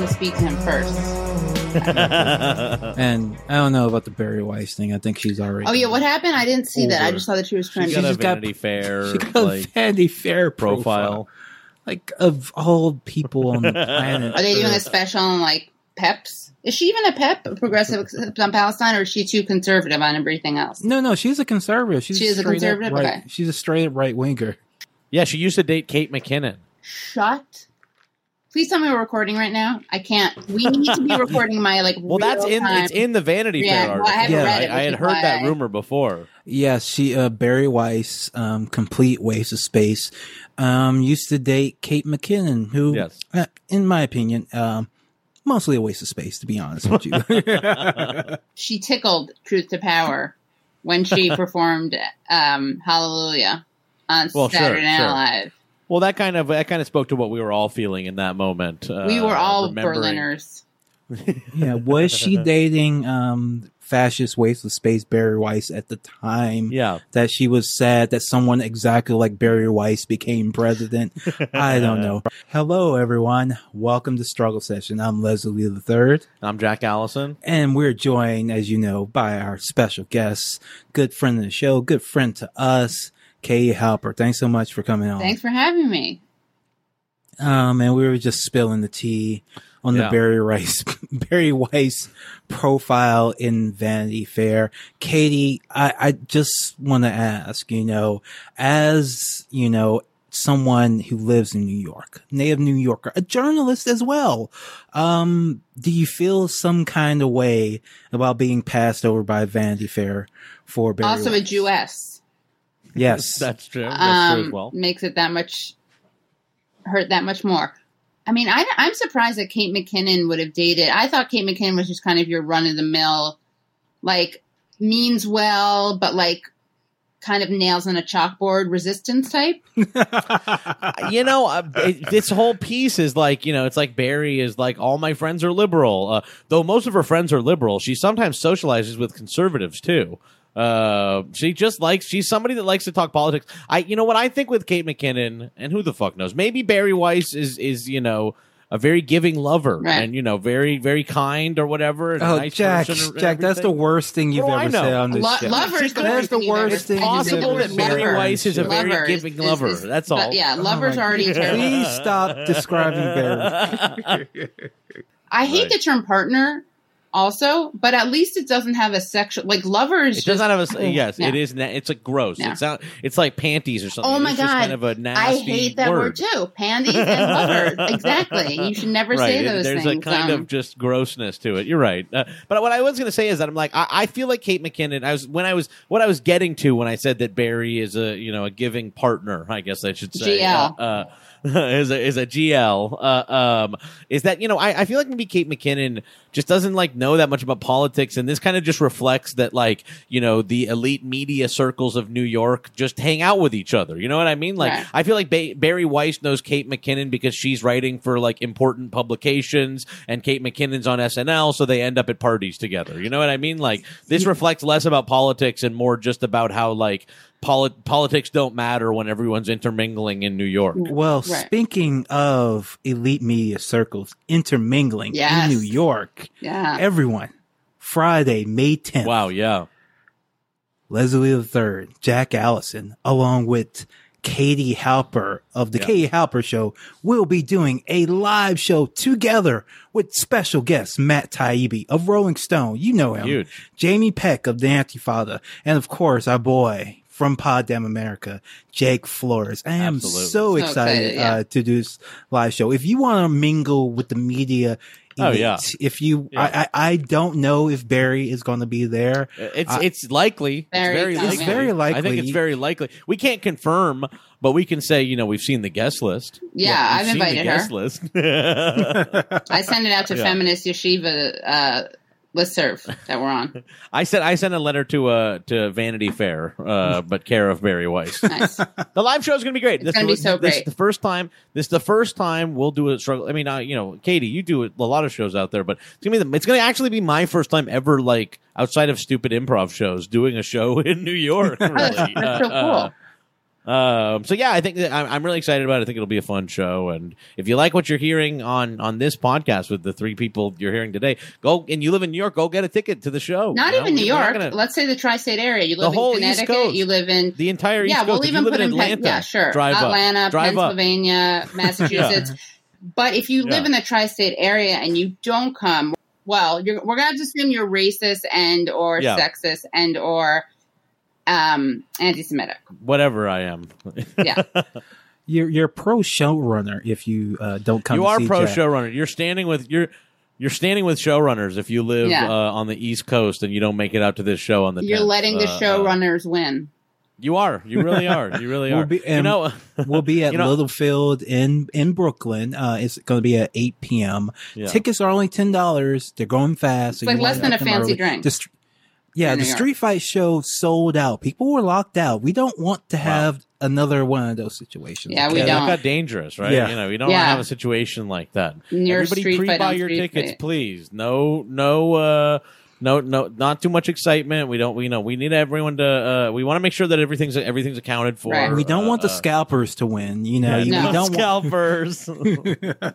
want to, I want to speak to him first. And I don't know about the Bari Weiss thing. I think she's already. Oh yeah, what happened? I didn't see that. I just saw that she was She trending. got a just got- Vanity Fair She got a Vanity Fair profile. profile. Like of all people on the planet. Are they doing a special on like peps? Is she even a pep, a progressive on Palestine, or is she too conservative on everything else? No, no, she's a conservative. She's She is a conservative? Right, Okay. She's a straight up right winger. Yeah, she used to date Kate McKinnon. Shut. Please tell me we're recording right now. I can't. We need to be recording my like. Well, that's in real-time- it's in the Vanity Yeah, Fair well, I article. haven't read it, I, which had heard that I- rumor before. Yes, she uh Bari Weiss, um, complete waste of space. Um, used to date Kate McKinnon, who, Yes. uh, in my opinion, um, mostly a waste of space. To be honest with you. She tickled Truth to Power when she performed um, Hallelujah on Well, sure, Saturday Night sure. Live. Well, that kind of that kind of spoke to what we were all feeling in that moment. Uh, we were all Berliners. yeah, was she dating um fascist waste of space Bari Weiss at the time? Yeah, That she was sad that someone exactly like Bari Weiss became president. I don't know. Hello, everyone. Welcome to Struggle Session. I'm Leslie the Third. I'm Jack Allison. And we're joined, as you know, by our special guest, good friend of the show, good friend to us, Katie Halper. Thanks so much for coming on. Thanks for having me. Um, and we were just spilling the tea on Yeah. the Barry Rice, Bari Weiss profile in Vanity Fair. Katie, I, I just want to ask, you know, as, you know, someone who lives in New York, native New Yorker, a journalist as well. Um, do you feel some kind of way about being passed over by Vanity Fair for Bari also a Jewess. Yes. That's true. That's true Um, as well. Makes it that much hurt that much more. I mean, I, I'm surprised that Kate McKinnon would have dated. I thought Kate McKinnon was just kind of your run of the mill, like means well, but like kind of nails on a chalkboard resistance type. you know, uh, it, this whole piece is like, you know, it's like Bari is like, all my friends are liberal. Uh, though most of her friends are liberal, she sometimes socializes with conservatives too. Uh, she just likes, she's somebody that likes to talk politics. I, you know what I think with Kate McKinnon, and who the fuck knows? Maybe Bari Weiss is, is, you know, a very giving lover Right. and, you know, very, very kind or whatever. and Oh, nice Jack, and Jack, that's the worst thing you've What do I ever said on this Lo- show. lovers, the That's worst the thing you've worst ever- thing It's you've possible ever that said Bari Weiss is a show. very giving is- lover. is- That's all. yeah, lovers Oh are already God. terrible. Please stop describing Bari. I hate Right. the term partner also, but at least it doesn't have a sexual like lovers. It does not have a. Oh, Yes, yeah. it is. Na- it's like gross. Yeah. It's not. It's like panties or something. Oh my It's God. kind of a I nasty. I hate that word, too. Panties and lovers. exactly. You should never Right. say those There's things. a kind um, of just grossness to it. You're right. Uh, but what I was going to say is that I'm like I, I feel like Kate McKinnon. I was when I was what I was getting to when I said that Bari is a you know a giving partner. I guess I should say. GL. Uh, uh, is a is a GL uh, um is that you know I, I feel like maybe Kate McKinnon just doesn't like know that much about politics and this kind of just reflects that like you know the elite media circles of New York just hang out with each other. You know what I mean? Like Right. I feel like ba- Bari Weiss knows Kate McKinnon because she's writing for like important publications and Kate McKinnon's on SNL so they end up at parties together. You know what I mean? Like this reflects less about politics and more just about how like polit- politics don't matter when everyone's intermingling in New York Well, Right. speaking of elite media circles intermingling Yes. in New York, yeah. everyone, Friday, May 10th, Wow, yeah. Leslie the Third, Jack Allison, along with Katie Halper of the Yeah. Katie Halper Show, will be doing a live show together with special guest Matt Taibbi of Rolling Stone. You know him. Huge. Jamie Peck of the Antifada, and of course our boy from Pod Damn America, Jake Flores. I am Absolutely. so So excited excited, yeah. uh, to do this live show. If you want to mingle with the media, Oh, elite, yeah. If you, Yeah. I, I, I don't know if Bari is going to be there. It's I- it's likely. Very it's very likely. likely. It's very I think it's very likely. We can't confirm, but we can say you know we've seen the guest list. Yeah, We've I've seen the guest her. list. I send it out to Yeah. feminist yeshiva uh, listserv that we're on. I sent I sent a letter to uh to Vanity Fair, uh, but care of Bari Weiss. Nice. The live show is going to be great. It's gonna be so This is great. the first time. This is the first time we'll do a struggle. I mean, uh, you know, Katie, you do a lot of shows out there, but it's gonna be the, it's gonna actually be my first time ever, like outside of stupid improv shows, doing a show in New York. Really, That's so cool. Um, so yeah, I think that I'm, I'm really excited about it. I think it'll be a fun show. And if you like what you're hearing on on this podcast with the three people you're hearing today, go and you live in New York, go get a ticket to the show. Not you know? even New We're York. gonna- Let's say the tri-state area. You live whole in East Connecticut. Coast. You live in the entire East yeah. Coast. We'll even you put live in Atlanta, yeah, sure, drive up. Atlanta, up. Pennsylvania, Massachusetts. But if you live Yeah. in the tri-state area and you don't come, well, you're, we're going to assume you're racist and or Yeah. sexist and or um, anti-Semitic. Whatever I am. Yeah. You're you're pro showrunner if you uh, don't come. you to are see pro Jack. showrunner. You're standing with you're you're standing with showrunners if you live Yeah. uh, on the East Coast and you don't make it out to this show on the. You're 10th. letting the Uh, uh, showrunners win. you are. You really are. You really We'll are. be- you know. We'll be at You know- Littlefield in in Brooklyn. Uh, it's going to be at eight p.m. Yeah. Tickets are only ten dollars. They're going fast. so like less than a fancy early. drink The str- yeah, the New York. street fight show sold out. People were locked out. We don't want to Wow. have another one of those situations. Yeah, we yeah, don't. that got dangerous, right? Yeah. You know, we don't Yeah. want to have a situation like that. Near Everybody street pre-buy on your street tickets, fight. please. No, no, uh, no, no, not too much excitement. We don't. We know we need everyone to. Uh, we want to make sure that everything's everything's accounted for. Right. We don't want the Uh, scalpers to win. You know, yeah, No. we don't want. scalpers.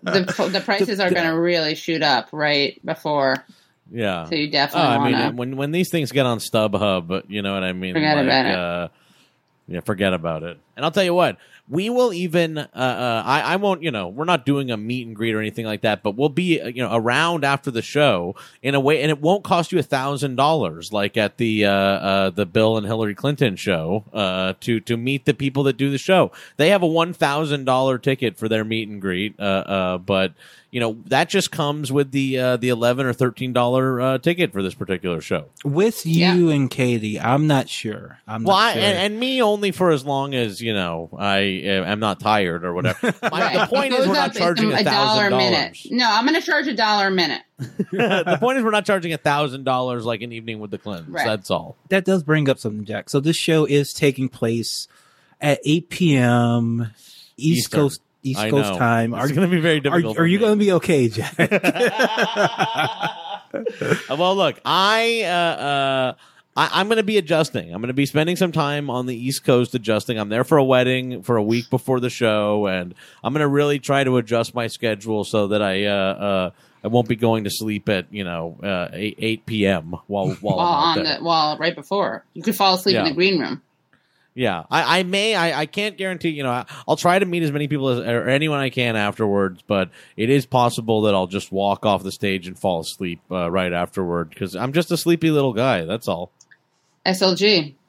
The, the prices are going to really shoot up right before, yeah. so you Oh, definitely I want mean, when when these things get on StubHub, you know what I mean. Forget like, about it. Uh, yeah, forget about it. And I'll tell you what, we will even. Uh, uh, I I won't. You know, we're not doing a meet and greet or anything like that, but we'll be uh, you know around after the show in a way, and it won't cost you a thousand dollars like at the uh, uh, the Bill and Hillary Clinton show uh, to to meet the people that do the show. They have a one thousand dollar ticket for their meet and greet, uh, uh, but you know that just comes with the uh, the eleven or thirteen dollar uh, ticket for this particular show. With you and Katie, I'm not sure. I'm Well, not I, sure. and, and me only for as long as you know I uh, am not tired or whatever. My, Right. The point It is goes we're not charging a a dollar a minute. No, I'm going to charge a dollar a minute. The point is we're not charging a thousand dollars like an evening with the Clintons. Right. That's all. that does bring up something, Jack. So this show is taking place at 8 p.m. East Eastern. Coast East I Coast know. time. It's Are, going to be very are, difficult. are you going to be okay, Jack? Well, look, I. Uh, uh, I, I'm going to be adjusting. I'm going to be spending some time on the East Coast adjusting. I'm there for a wedding for a week before the show, and I'm going to really try to adjust my schedule so that I uh, uh, I won't be going to sleep at you know uh, 8, 8 p.m. while while While on there. the well, right before you could fall asleep in the green room. Yeah, I, I may. I, I can't guarantee. You know, I, I'll try to meet as many people as or anyone I can afterwards. But it is possible that I'll just walk off the stage and fall asleep uh, right afterward because I'm just a sleepy little guy. That's all. SLG.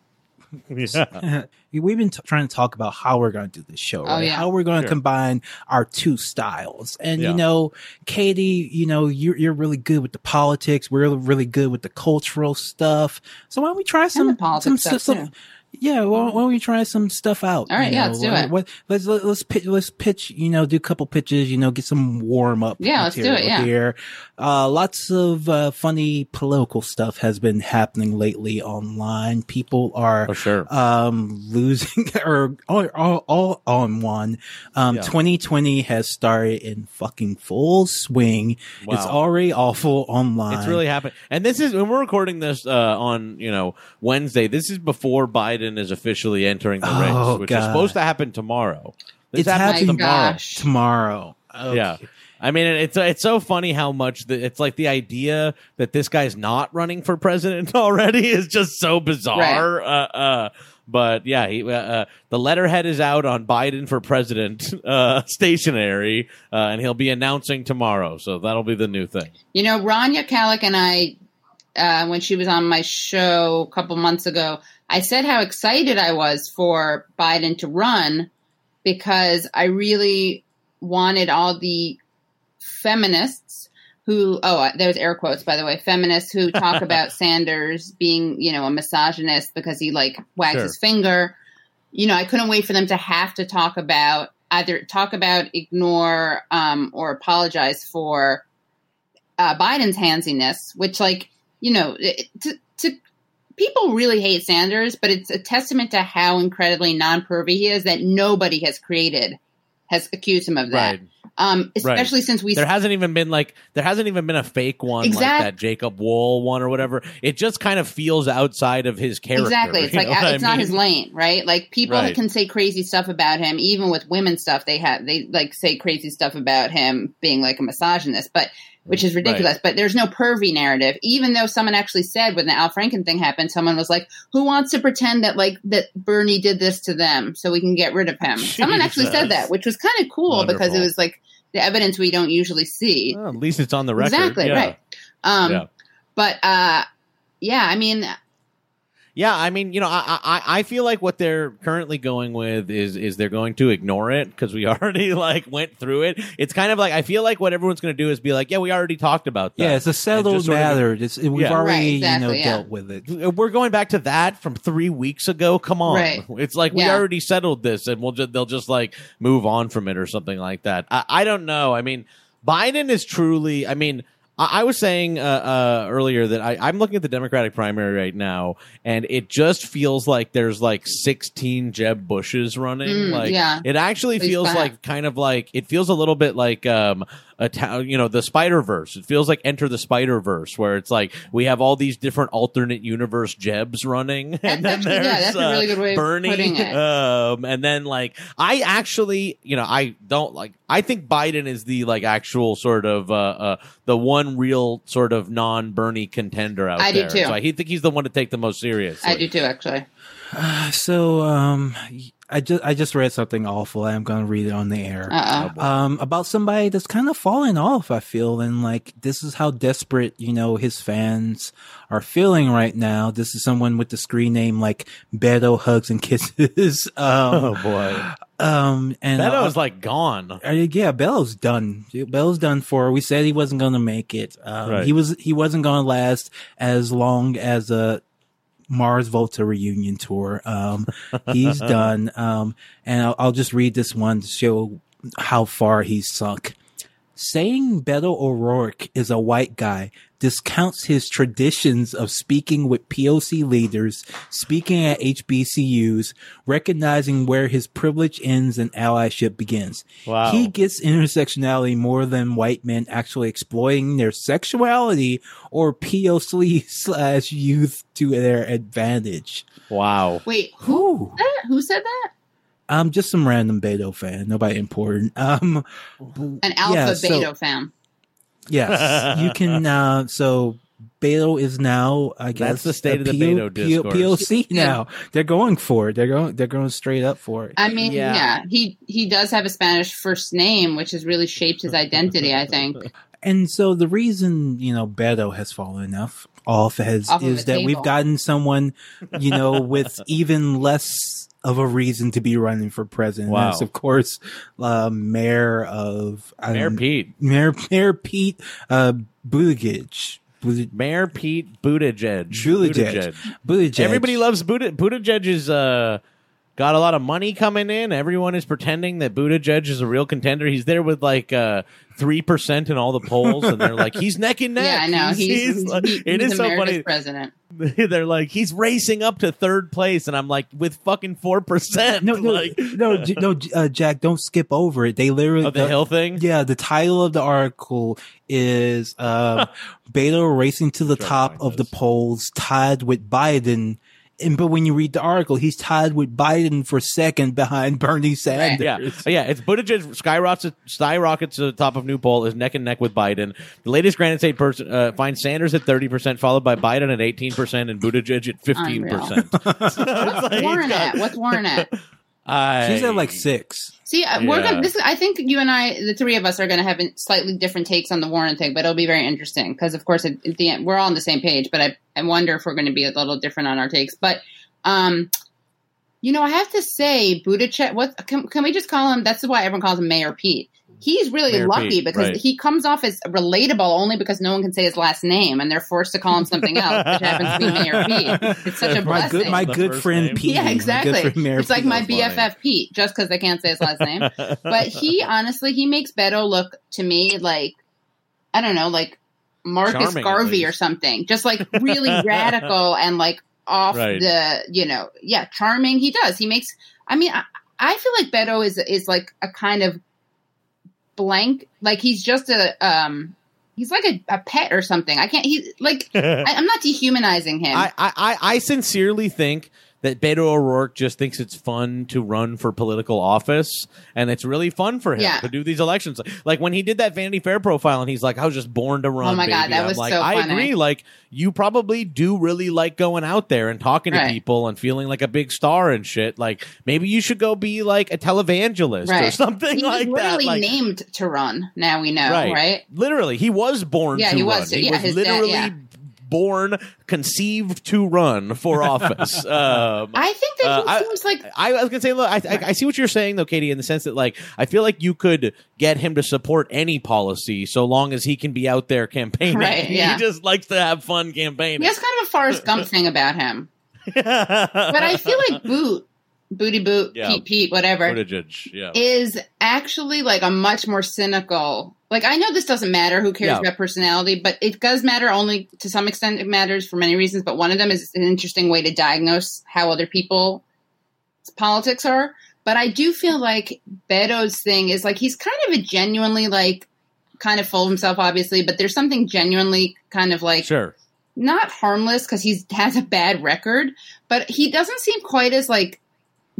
Yeah. We've been t- trying to talk about how we're going to do this show, Oh, right? yeah. How we're going to Sure. combine our two styles. And Yeah. you know, Katie, you know, you're you're really good with the politics. We're really good with the cultural stuff. So why don't we try some politics some stuff, some- too. Yeah, why, why don't we try some stuff out? All right, you yeah, know, let's do what- it. What, let's let, let's pitch, let's pitch. You know, do a couple pitches. You know, get some warm up. Yeah, let's do it, yeah. Here, uh, lots of uh, funny political stuff has been happening lately online. People are For sure. um losing or all, all, all on one um Yeah. 2020 has started in fucking full swing it's already awful online It's really happening, and this is when we're recording this uh, on you know Wednesday. This is before Biden is officially entering the Oh, race, which is supposed to happen tomorrow. This it's happening tomorrow. gosh. tomorrow Okay. Yeah. I mean, it's it's so funny how much the, it's like the idea that this guy's not running for president already is just so bizarre. Uh, uh, but yeah, he, uh, uh, the letterhead is out on Biden for president uh, stationary, uh, and he'll be announcing tomorrow. So that'll be the new thing. You know, Rania Khalek and I, uh, when she was on my show a couple months ago, I said how excited I was for Biden to run because I really wanted all the feminists who, oh, there's air quotes, by the way, feminists who talk about Sanders being, you know, a misogynist because he like wags Sure. his finger. You know, I couldn't wait for them to have to talk about either talk about, ignore, um, or apologize for uh, Biden's handsiness, which, like, you know, it, to, to people really hate Sanders, but it's a testament to how incredibly non-pervy he is that nobody has created has accused him of that. Right. Um, especially since we There hasn't even been like there hasn't even been a fake one like that Jacob Wohl one or whatever. It just kind of feels outside of his character. Exactly. It's like it's I not mean? his lane, right? Like people Right. can say crazy stuff about him, even with women stuff. They have they like say crazy stuff about him being like a misogynist, but which is ridiculous. But there's no pervy narrative. Even though someone actually said when the Al Franken thing happened, someone was like, "Who wants to pretend that like that Bernie did this to them so we can get rid of him?" Someone actually said that, which was kind of cool because it was like the evidence we don't usually see. Well, at least it's on the record. Exactly yeah. right. Um, Yeah. But uh, yeah, I mean, Yeah, I mean, you know, I, I I feel like what they're currently going with is is they're going to ignore it because we already like went through it. It's kind of like I feel like what everyone's going to do is be like, yeah, we already talked about that. Yeah, it's a And settled just sort of- matter. It's, we've Yeah. already, Right, you know, yeah. dealt with it. Uh, we're going back to that from three weeks ago. Come on, Right. it's like we already settled this, and we'll just they'll just like move on from it or something like that. I, I don't know. I mean, Biden is truly. I mean, I, I was saying uh, uh, earlier that I, I'm looking at the Democratic primary right now, and it just feels like there's like 16 Jeb Bushes running. Mm, like, yeah. it actually feels like kind of like it feels a little bit like um a town, you know, the Spider Verse. It feels like Enter the Spider Verse, where it's like we have all these different alternate universe Jebs running, and then actually- yeah, there's that's a really uh, good way of Bernie, putting it. um, and then like I actually, you know, I don't like. I think Biden is the like actual sort of uh, uh the one real sort of non Bernie contender out I do too. So I think he's the one to take the most seriously. I do too, actually. So, um, I just I just read something awful. I'm going to read it on the air. Uh oh. um, about somebody that's kind of falling off. I feel, and like this is how desperate you know his fans are feeling right now. This is someone with the screen name like Beto Hugs and Kisses. Oh um, boy, um, and uh, Beto's like gone. uh, yeah, Beto's done. Beto's done for. We said he wasn't going to make it. Um, Right. He was. He wasn't going to last as long as a Mars Volta reunion tour. Um, he's done. Um, and I'll, I'll just read this one to show how far he's sunk. Saying Beto O'Rourke is a white guy discounts his traditions of speaking with POC leaders, speaking at HBCUs, recognizing where his privilege ends and allyship begins. Wow. He gets intersectionality more than white men actually exploiting their sexuality or POC slash youth to their advantage. Wow. Wait, who Ooh. that? Who said that? I'm just some random Beto fan, nobody important. Um, An alpha Yeah, so- beta fan. Yes, you can. Uh, so Beto is now, I guess, That's the state of the Beto discourse. POC now. They're going for it. They're going. They're going straight up for it. I mean, Yeah. yeah. he he does have a Spanish first name, which has really shaped his identity. I think. And so the reason, you know, Beto has fallen off off has Off is the that we've gotten someone, you know, with even less of a reason to be running for president. Wow. That's of course uh, mayor of I Mayor Pete. Mayor Mayor Pete uh Buttigieg. Buttigieg. Mayor Pete Buttigieg. Buttigieg. Buttigieg. Everybody loves Butti- Buttigieg. Is uh, got a lot of money coming in. Everyone is pretending that Buttigieg is a real contender. He's there with like uh three percent in all the polls, and they're like, he's neck and neck. Yeah, I know. He's, he's, like- he- it he's is so funny. president. they're like, he's racing up to third place, and I'm like, with fucking four percent. No, no, like, no, no, uh, Jack. Don't skip over it. They literally of the hill thing. Yeah, the title of the article is uh, Beto racing to the Try top find of the polls, tied with Biden. And but when you read the article, he's tied with Biden for second behind Bernie Sanders. Yeah, yeah. It's Buttigieg skyrockets skyrockets to the top of new poll is neck and neck with Biden. The latest Granite State person uh, finds Sanders at thirty percent, followed by Biden at eighteen percent, and Buttigieg at fifteen percent. What's Warren at? What's Warren at? She's at like six. See, uh, we're gonna, this. I think you and I, the three of us, are going to have slightly different takes on the Warren thing, but it'll be very interesting because, of course, at, at the end, we're all on the same page. But I, I wonder if we're going to be a little different on our takes. But, um, you know, I have to say, Buttigieg. What can, can we just call him? That's why everyone calls him Mayor Pete. He's really Mayor lucky Pete, because right. he comes off as relatable only because no one can say his last name and they're forced to call him something else, which happens to be Mayor Pete. It's such a My blessing. good, my good friend name. Pete. Yeah, My good exactly. friend Mayor It's like Pete. my Funny. BFF Pete, just because they can't say his last name. But he honestly, he makes Beto look to me like I don't know, like Marcus Charming, Garvey or something. Just like really radical and like off Right. the, you know, yeah, charming. He does. He makes. I mean, I, I feel like Beto is is like a kind of blank, like he's just a um, he's like a, a pet or something. I can't. He like I, I'm not dehumanizing him. I, I, I- I sincerely think that Beto O'Rourke just thinks it's fun to run for political office, and it's really fun for him Yeah. to do these elections. Like when he did that Vanity Fair profile, and he's like, "I was just born to run." Oh my God, that I'm was like, so I funny. agree. Like you probably do really like going out there and talking to people and feeling like a big star and shit. Like maybe you should go be like a televangelist or something he like was that. literally Like, named to run. Now we know, right? Literally, he was born Yeah, to he run. was. He Yeah, was his dad- literally yeah. Born, conceived to run for office. um, I think that Uh, he I- seems like I was gonna say, look, I, I, I see what you're saying though, Katie, in the sense that like I feel like you could get him to support any policy so long as he can be out there campaigning. Right, yeah. he just likes to have fun campaigning. he has kind of a Forrest Gump thing about him. But I feel like Boot, Booty Boot, Yeah. Pete Pete, whatever, Buttigieg, yeah. is actually like a much more cynical. Like I know this doesn't matter. Who cares Yeah. about personality? But it does matter only to some extent. It matters for many reasons. But one of them is an interesting way to diagnose how other people's politics are. But I do feel like Beto's thing is like he's kind of a genuinely like kind of full of himself, obviously. But there's something genuinely kind of like sure. not harmless because he has a bad record, but he doesn't seem quite as like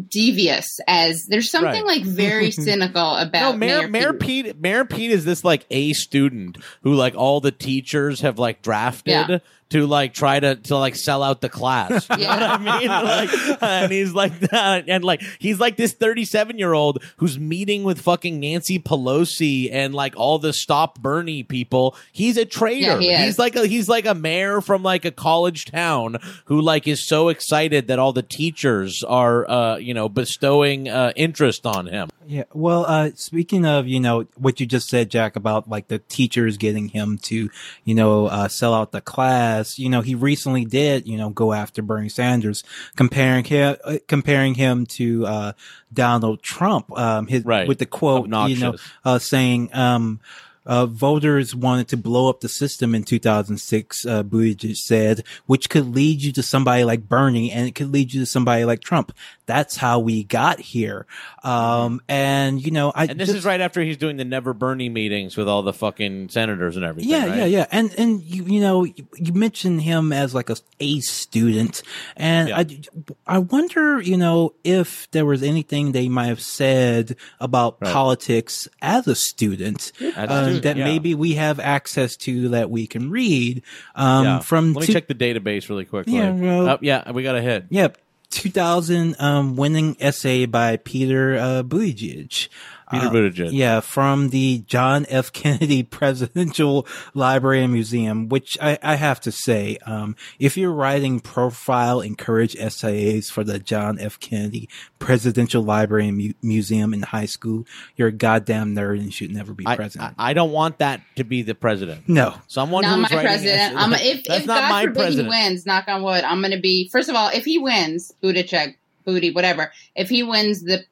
devious as there's something Right. like very cynical about No, Mayor, Mayor Pete. Pete. Mayor Pete is this like a student who like all the teachers have like drafted Yeah. To like try to to like sell out the class. You Yeah. know what I mean? Like, and he's like that and like he's like this 37 year old who's meeting with fucking Nancy Pelosi and like all the Stop Bernie people. He's a traitor. Yeah, he he's like a he's like a mayor from like a college town who like is so excited that all the teachers are uh you know bestowing uh interest on him. Yeah. Well, uh, speaking of, you know, what you just said, Jack, about like the teachers getting him to, you know, uh, sell out the class, you know, he recently did, you know, go after Bernie Sanders, comparing him, uh, comparing him to, uh, Donald Trump, um, his, Right. with the quote, you know, uh, saying, um, uh, voters wanted to blow up the system in 2006, uh, Buttigieg said, which could lead you to somebody like Bernie and it could lead you to somebody like Trump. That's how we got here. Um, and you know, I, And this just- is right after he's doing the Never Bernie meetings with all the fucking senators and everything. yeah, right? yeah, yeah. And, and you, you know, you, mentioned him as like a A student. And Yeah. I, I wonder, you know, if there was anything they might have said about Right. politics as a student, As a um, student, that yeah. maybe we have access to that we can read, um, Yeah. from, Let me two- check the database really quick. Yeah, well- Oh, yeah, we got a hit. Yep. 2000 um, winning essay by Peter uh, Buttigieg. Peter Uh, Buttigieg. Yeah, from the John F. Kennedy Presidential Library and Museum, which I, I have to say, um, if you're writing profile encourage essays for the John F. Kennedy Presidential Library and Mu- Museum in high school, you're a goddamn nerd and should never be I, president. I, I don't want that to be the president. no. Someone Not who's my president. essays- I'm, if That's if not God my forbid president. he wins, knock on wood, I'm going to be first of all, if he wins, Buttigieg, Booty, whatever. If he wins the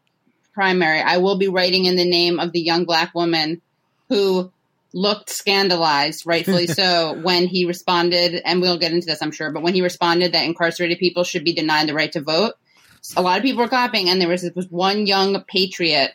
primary, I will be writing in the name of the young black woman who looked scandalized, rightfully so, when he responded. And we'll get into this, I'm sure, but when he responded that incarcerated people should be denied the right to vote, a lot of people were clapping, and there was this was one young patriot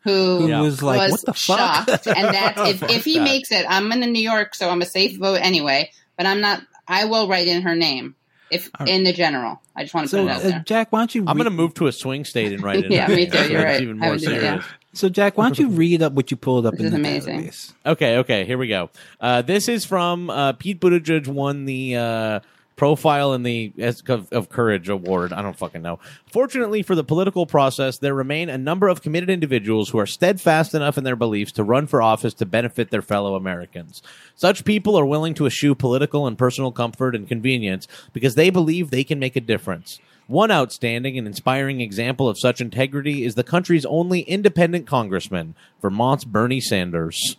who Who Yeah. was like, was what the fuck? shocked. and that's if, if he that. makes it, I'm in New York, so I'm a safe vote anyway. But I'm not. I will write in her name if All right. in the general. I just want to so, put it out uh. Jack, why don't you I'm going to move to a swing state and write it. Yeah, in. me too. So You're right. even I more would do that. So, Jack, why don't you read up what you pulled up This in is the amazing. database? Okay, okay, here we go. Uh, this is from uh, Pete Buttigieg won the uh, profile in the of, of Courage Award. I don't fucking know. Fortunately for the political process, there remain a number of committed individuals who are steadfast enough in their beliefs to run for office to benefit their fellow Americans. Such people are willing to eschew political and personal comfort and convenience because they believe they can make a difference. One outstanding and inspiring example of such integrity is the country's only independent congressman, Vermont's Bernie Sanders.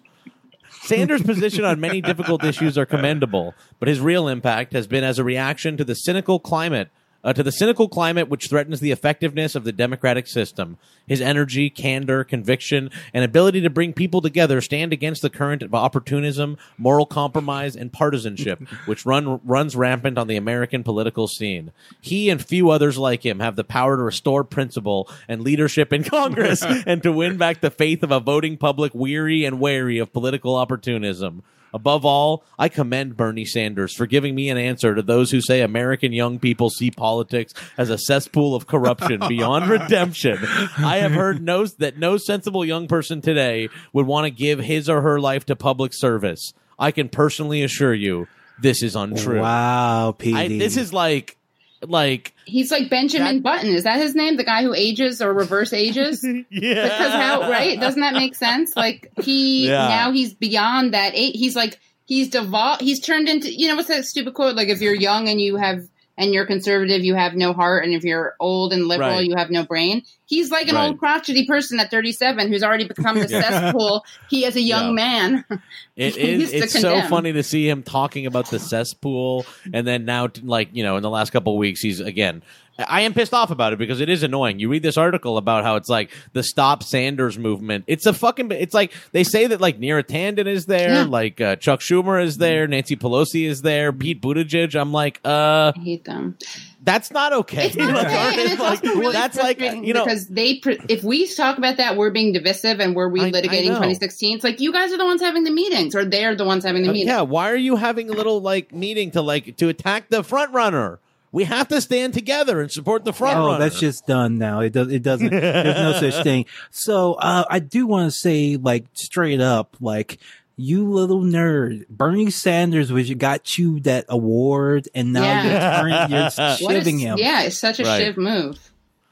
Sanders' position on many difficult issues are commendable, but his real impact has been as a reaction to the cynical climate uh, to the cynical climate which threatens the effectiveness of the democratic system. His energy, candor, conviction, and ability to bring people together stand against the current of opportunism, moral compromise, and partisanship which run runs rampant on the American political scene. He and few others like him have the power to restore principle and leadership in Congress and to win back the faith of a voting public weary and wary of political opportunism. Above all, I commend Bernie Sanders for giving me an answer to those who say American young people see politics as a cesspool of corruption beyond redemption. I have heard no, that no sensible young person today would want to give his or her life to public service. I can personally assure you this is untrue. Wow, PD. I, this is like, like, He's like Benjamin Button. Is that his name? The guy who ages or reverse ages? yeah. Because how right? Doesn't that make sense? Like he Yeah. now he's beyond that eight. He's like he's devolved. He's turned into you know what's that stupid quote? Like if you're young and you have and you're conservative, you have no heart, and if you're old and liberal, Right. you have no brain. He's like an Right. old crotchety person at 37 who's already become the cesspool. He is a young Yeah. man. It is. It's so funny to see him talking about the cesspool, and then now, like you know, in the last couple of weeks, he's again. I am pissed off about it because it is annoying. You read this article about how it's like the Stop Sanders movement. It's a fucking. It's like they say that like Neera Tanden is there, Yeah. like uh, Chuck Schumer is there, Nancy Pelosi is there, Pete Buttigieg. I'm like, uh, I hate them. That's not okay. It's not Like, okay, and it's like, also really that's like you know. because they pr- if we talk about that we're being divisive and we're I- I relitigating 2016 it's like you guys are the ones having the meetings or they're the ones having the Uh, meetings yeah, why are you having a little like meeting to like to attack the front runner? We have to stand together and support the front Oh, runner. that's just done now. It does. It doesn't. there's no such thing. So uh, I do want to say, like straight up, like you little nerd, Bernie Sanders was got you that award, and now Yeah. you're, turning, you're What a- him. yeah it's such a Right. shiv move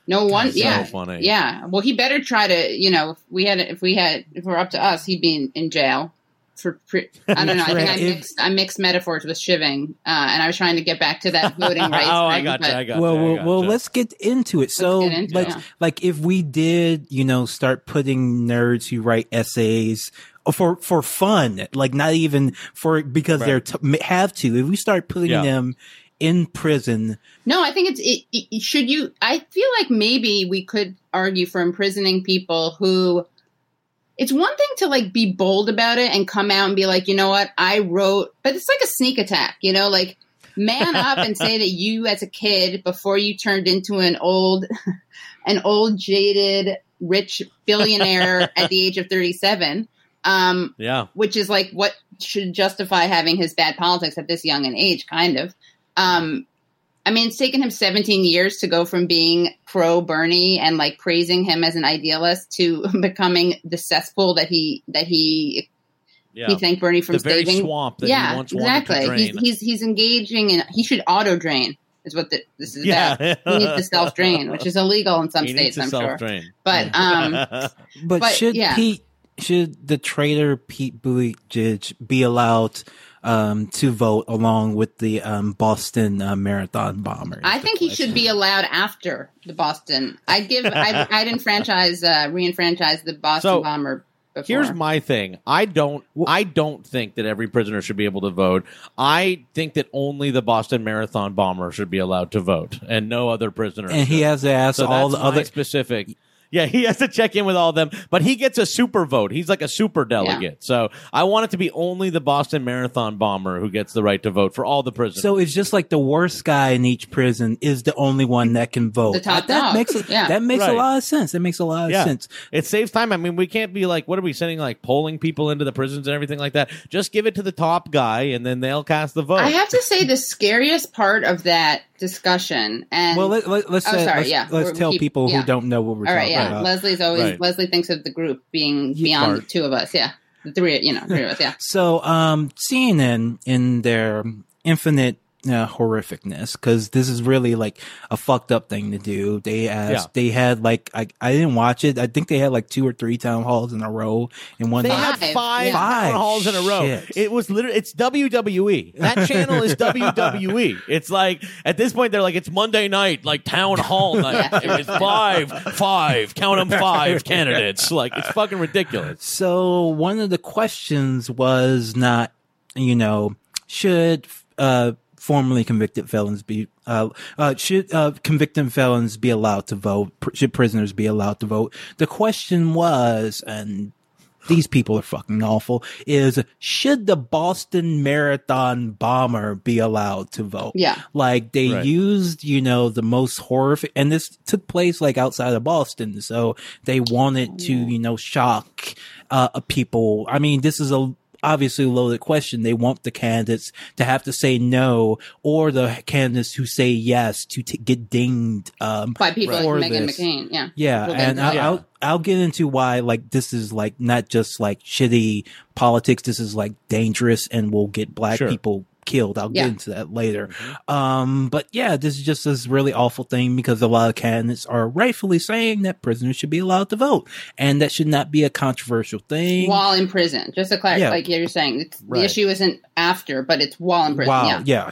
no one so yeah funny. yeah well he better try to you know if we had if we had if we're up to us he'd be in, in jail for pre- I don't know. I think I mixed I mixed metaphors with shiving, uh, and I was trying to get back to that voting rights. oh, I thing, got you. I got well, you. I well, got well, you. let's get into it. So, get into like, it, yeah. like if we did, you know, start putting nerds who write essays for for fun, like not even for because they're t- have to. If we start putting Yeah. them in prison, No, I think it's it, it, should you. I feel like maybe we could argue for imprisoning people who. It's one thing to like be bold about it and come out and be like, you know what, I wrote, but it's like a sneak attack, you know, like man up and say that you as a kid before you turned into an old, an old jaded rich billionaire at the age of thirty seven. Um, yeah. which is like what should justify having his bad politics at this young an age, kind of. Um, I mean, it's taken him 17 years to go from being pro Bernie and like praising him as an idealist to becoming the cesspool that he that he Yeah. he thanked Bernie from the very saving. swamp that yeah, he once exactly. wanted to He's, drain. he's he's engaging in. He should auto drain. Is what the, this is yeah. about. He needs to self drain, which is illegal in some he states. needs to I'm sure. self-drain. But um, But, But, should yeah. Pete, should the traitor Pete Buttigieg be allowed um, to vote along with the um, Boston uh, Marathon bomber? I think he should be allowed after the Boston. I'd give. I'd, I'd enfranchise, uh, re-enfranchise the Boston So, bomber. Before. Here's my thing. I don't. I don't think that every prisoner should be able to vote. I think that only the Boston Marathon bomber should be allowed to vote, and no other prisoner. and he has to ask so all that's the my other. specific. Yeah, he has to check in with all of them, but he gets a super vote. He's like a super delegate. So I want it to be only the Boston Marathon bomber who gets the right to vote for all the prisoners. So it's just like the worst guy in each prison is the only one that can vote. The top that dog. makes a, Yeah. that makes Right. a lot of sense. That makes a lot of Yeah. sense. It saves time. I mean, we can't be like, what are we sending like polling people into the prisons and everything like that? Just give it to the top guy, and then they'll cast the vote. I have to say the scariest part of that discussion, and Well, let, let, let's Oh, say, sorry, let's, yeah. let's tell keep- people yeah. who don't know what we're all right, talking yeah. about. Leslie's always Right. Leslie thinks of the group being beyond the two of us. Yeah, the three. You know, three of us. Yeah. So, um, CNN in their infinite uh, horrificness, because this is really like a fucked up thing to do. They asked, they had like, I, I didn't watch it. I think they had like two or three town halls in a row in one They night. had Five. five, town halls in a row. Shit. It was literally it's WWE. That channel is WWE. It's like at this point they're like it's Monday night, like town hall night. Yeah. It's five, five, count them five candidates. Like it's fucking ridiculous. So one of the questions was not, you know, should uh, formerly convicted felons be uh, uh, should uh, convicted felons be allowed to vote? Pr- should prisoners be allowed to vote? The question was, and these people are fucking awful. Is should the Boston Marathon bomber be allowed to vote? Yeah. Like they Right. used, you know, the most horrific, and this took place like outside of Boston. So they wanted to, you know, shock, uh, people. I mean, this is a, obviously loaded question. They want the candidates to have to say no or the candidates who say yes to t- get dinged, um, by people for like Meghan this. McCain. Yeah. yeah, We'll and I'll, that. I'll I'll get into why like this is like not just like shitty politics. This is like dangerous and will get black Sure. people killed. I'll Yeah. get into that later. Um, but yeah, this is just this really awful thing because a lot of candidates are rightfully saying that prisoners should be allowed to vote, and that should not be a controversial thing. while in prison. Just to clarify, Yeah. like you're saying, it's, Right. the issue isn't after, but it's while in prison. wow, Yeah. yeah.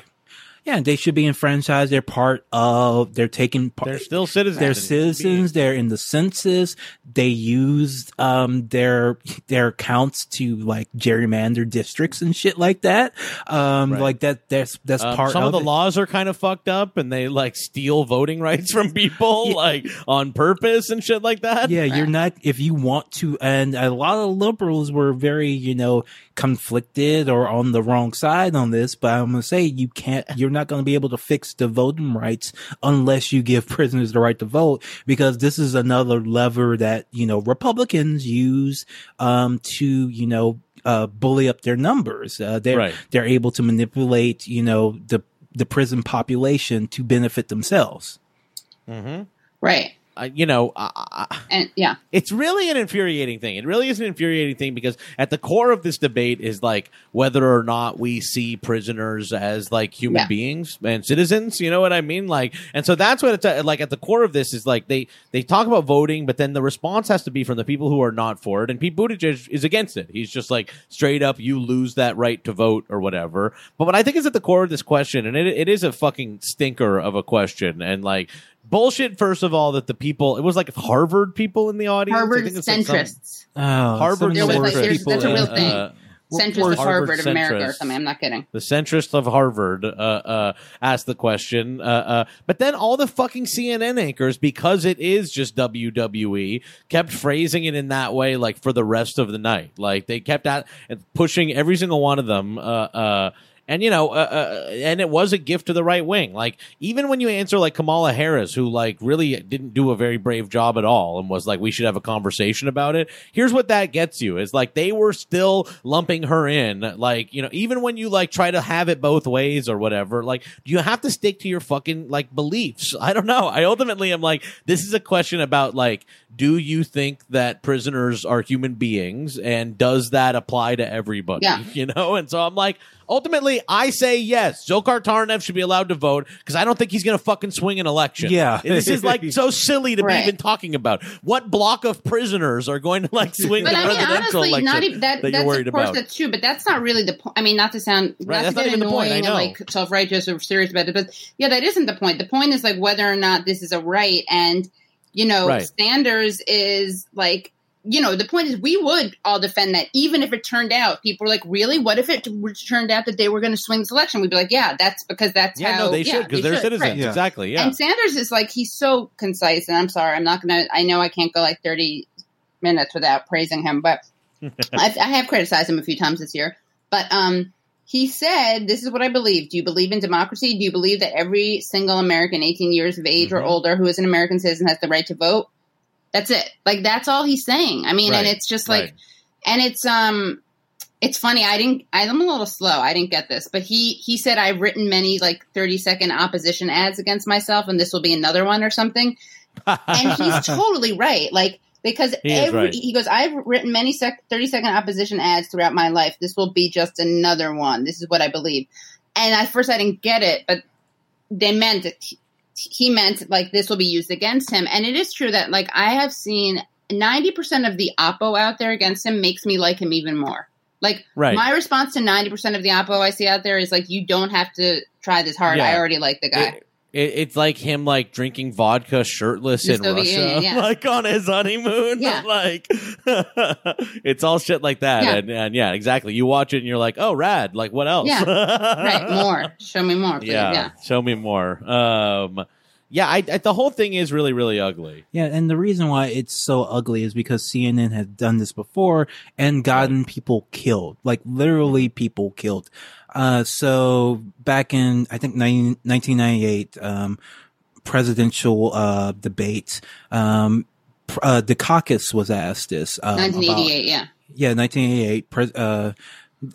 Yeah, they should be enfranchised. They're part of. They're taking part. They're still citizens. They're citizens. They're in the census. They used um their their accounts to like gerrymander districts and shit like that. Um, Right. like that. That's that's Um, part some of, the it. laws are kind of fucked up, and they like steal voting rights from people, Yeah. like on purpose and shit like that. Yeah, you're not if you want to, and a lot of liberals were very, you know, conflicted or on the wrong side on this. But I'm gonna say you can't, you're not gonna be able to fix the voting rights unless you give prisoners the right to vote, because this is another lever that you know Republicans use um, to, you know, uh, bully up their numbers. Uh, they're Right. they're able to manipulate, you know, the the prison population to benefit themselves. hmm Right. Uh, you know, I, And yeah. it's really an infuriating thing. It really is an infuriating thing because at the core of this debate is like whether or not we see prisoners as like human Yeah. beings and citizens. You know what I mean? Like, and so that's what it's uh, like at the core of this is like they they talk about voting, but then the response has to be from the people who are not for it. And Pete Buttigieg is against it. He's just like straight up, you lose that right to vote or whatever. But what I think is at the core of this question, and it, it is a fucking stinker of a question, and like. Bullshit. First of all, that the people it was like Harvard people in the audience. Harvard think it's like some- centrists. Oh, Harvard some of the There was, like, people that's a real thing. uh, centrist of Harvard Harvard of America or something. I'm not kidding. the centrist of Harvard uh, uh, asked the question, uh, uh, but then all the fucking CNN anchors, because it is just WWE, kept phrasing it in that way, like for the rest of the night. Like they kept at pushing every single one of them. Uh, uh, and you know, uh, uh, and it was a gift to the right wing. Like even when you answer like Kamala Harris, who like really didn't do a very brave job at all, and was like, "We should have a conversation about it." Here's what that gets you: is like they were still lumping her in. Like you know, even when you like try to have it both ways or whatever, like you have to stick to your fucking like beliefs. I don't know. I ultimately am like, this is a question about like, do you think that prisoners are human beings, and does that apply to everybody? Yeah. You know, and so I'm like. Ultimately, I say yes. Dzhokhar Tsarnaev should be allowed to vote because I don't think he's going to fucking swing an election. Yeah. this is like so silly to Right. be even talking about. What block of prisoners are going to like swing But the I mean, presidential honestly, election not even that. that that's you're worried of course about? that's true, but that's not really the point. I mean, not to sound Right, not that's to not get even the point, I annoying know. like self righteous or serious about it, but yeah, that isn't the point. The point is like whether or not this is a right, and you know, Right. Sanders is like. You know, the point is, we would all defend that, even if it turned out people were like, "Really? What if it turned out that they were going to swing this election?" We'd be like, "Yeah, that's because that's yeah, how." no, they yeah, should because they they're should, citizens. right. Yeah. Exactly. Yeah. And Sanders is like he's so concise, and I'm sorry, I'm not gonna. I know I can't go like 30 minutes without praising him, but I've, I have criticized him a few times this year. But um, he said, "This is what I believe. Do you believe in democracy? Do you believe that every single American 18 years of age or Mhm. older who is an American citizen has the right to vote?" That's it. Like that's all he's saying. I mean, and it's just like, Right. and it's um. It's funny. I didn't. I'm a little slow. I didn't get this, but he he said I've written many like 30 second opposition ads against myself, and this will be another one or something. And he's totally right. Like because He every right. he goes, I've written many sec- 30 second opposition ads throughout my life. This will be just another one. This is what I believe. And at first I didn't get it, but they meant it. He meant like this will be used against him. And it is true that like I have seen 90% of the oppo out there against him makes me like him even more. Like Right. my response to 90% of the oppo I see out there is like, you don't have to try this hard. Yeah. I already like the guy. It- It, it's like him like drinking vodka shirtless The in Soviet Russia, Union, yeah. like on his honeymoon. Yeah. like it's all shit like that. Yeah. And, and yeah, exactly. You watch it and you're like, oh, rad. Like what else? Yeah. right, more. Show me more, please. Yeah, Yeah. show me more. Um, yeah, I, I, the whole thing is really, really ugly. Yeah, and the reason why it's so ugly is because CNN had done this before and gotten people killed, like literally people killed. Uh, so back in, I think 19, 1998, um, presidential, uh, debate, um, uh, Dukakis was asked this, um, about- 1988, yeah. yeah, 1988, pres- uh,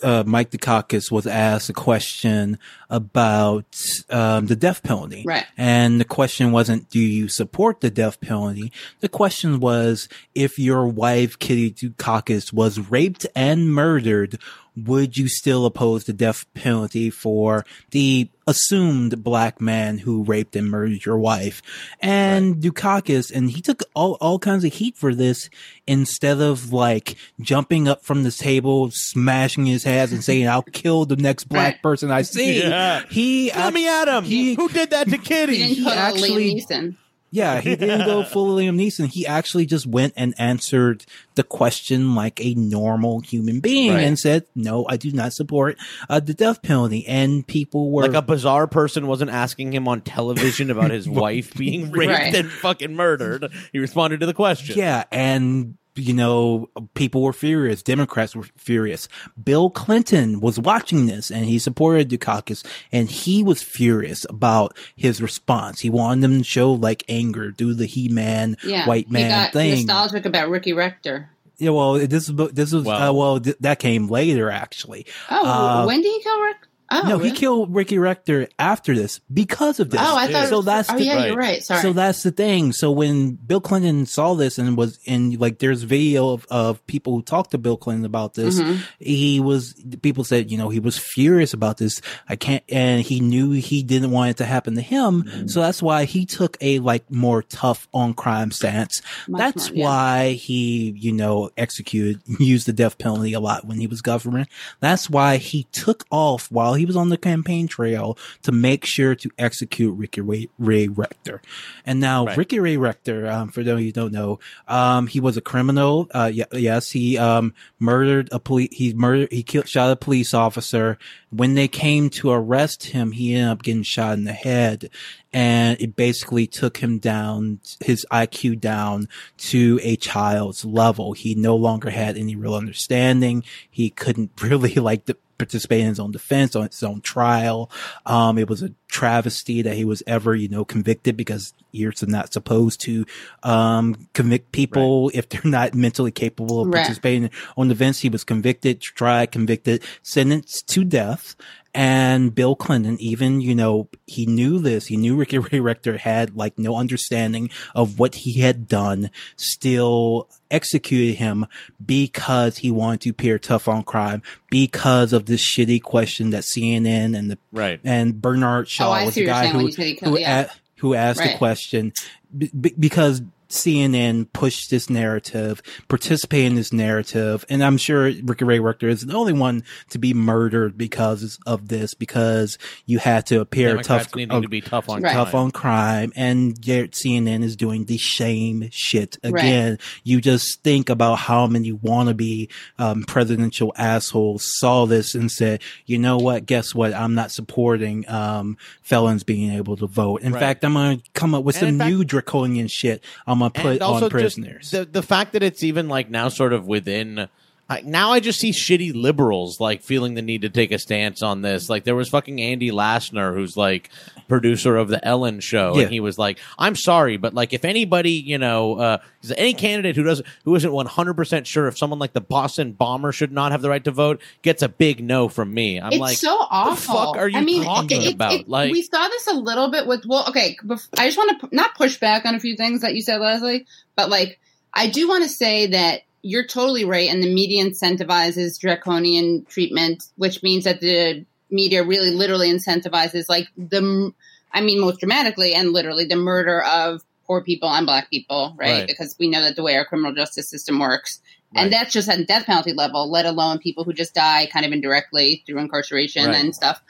uh, Mike Dukakis was asked a question about um, the death penalty. Right. And the question wasn't, do you support the death penalty? The question was, if your wife, Kitty Dukakis, was raped and murdered, would you still oppose the death penalty for the assumed black man who raped and murdered your wife? And Dukakis, and he took all, all kinds of heat for this instead of like jumping up from the table, smashing his head and saying, I'll kill the next black person I see. Yeah. He, Let me at him. he- Who did that to Kitty? didn't he actually- Liam Neeson. Yeah, he didn't go full Liam Neeson. He actually just went and answered the question like a normal human being Right. and said, "No, I do not support uh, the death penalty." And people were Like a bizarre person wasn't asking him on television about his wife being raped Right. and fucking murdered. He responded to the question. yeah, and you know, people were furious. Democrats were furious. Bill Clinton was watching this and he supported Dukakis and he was furious about his response. He wanted them to show like anger, do the He-Man Yeah. white he man got thing. nostalgic about Ricky Rector. Yeah, well, this is this was Wow. uh, well th- that came later actually. Oh, Uh, when did he kill Rick? Oh, no, he killed Ricky Rector after this because of this. Oh, I thought. so. That's oh, the, yeah, Right. you're right. Sorry. so that's the thing. So when Bill Clinton saw this and was in like, there's video of, of people who talked to Bill Clinton about this. Mhm. He was people said, you know, he was furious about this. I can't, and he knew he didn't want it to happen to him. So that's why he took a like more tough on crime stance. Much That's more, yeah. why he, you know, executed, used the death penalty a lot when he was governor. That's why he took off while he was on the campaign trail to make sure to execute Ricky Ray, Ray Rector. And now Right. Ricky Ray Rector, um, for those of you who don't know, um, he was a criminal. Uh, yeah, yes, he, um, murdered a police, he murdered, he killed, shot a police officer. When they came to arrest him, he ended up getting shot in the head and it basically took him down, his IQ down to a child's level. He no longer had any real understanding. He couldn't really like the, participate in his own defense on his own trial. Um, it was a travesty that he was ever, you know, convicted because you're not supposed to, um, convict people if they're not mentally capable of Right. participating on events. He was convicted, tried, convicted, sentenced to death. And Bill Clinton, even, you know, he knew this. He knew Ricky Ray Rector had like no understanding of what he had done, still executed him because he wanted to appear tough on crime, because of this shitty question that CNN and the, Right. and Bernard Shaw Oh, was the guy who, you said he killed- who, yeah. a- who asked the question b- b- because CNN pushed this narrative, participate in this narrative, and I'm sure Ricky Ray Rector is the only one to be murdered because of this, because you had to appear Democrats tough, needing uh, to be tough on Right. tough crime. on crime, and yet CNN is doing the shame shit again. You just think about how many wannabe um, presidential assholes saw this and said, "You know what? Guess what? I'm not supporting um, felons being able to vote. In Right. fact, I'm going to come up with And some fact- new draconian shit. I'm to put on prisoners." Just the the fact that it's even like now sort of within. I, now I just see shitty liberals like feeling the need to take a stance on this. Like there was fucking Andy Lassner, who's like producer of the Ellen Show, Yeah. and he was like, "I'm sorry, but like if anybody, you know, uh, any candidate who doesn't who isn't 100 percent sure if someone like the Boston bomber should not have the right to vote gets a big no from me." I'm it's like, so awful. fuck are you I mean, talking it- it- about? it- Like- we saw this a little bit with. Well, okay. bef- I just want to not push back on a few things that you said, Leslie, but like I do want to say that you're totally right, and the media incentivizes draconian treatment, which means that the media really, literally incentivizes like the. I mean, most dramatically and literally the murder of poor people and black people, right? Right. Because we know that the way our criminal justice system works. Right. And that's just at the death penalty level, let alone people who just die kind of indirectly through incarceration Right. and stuff.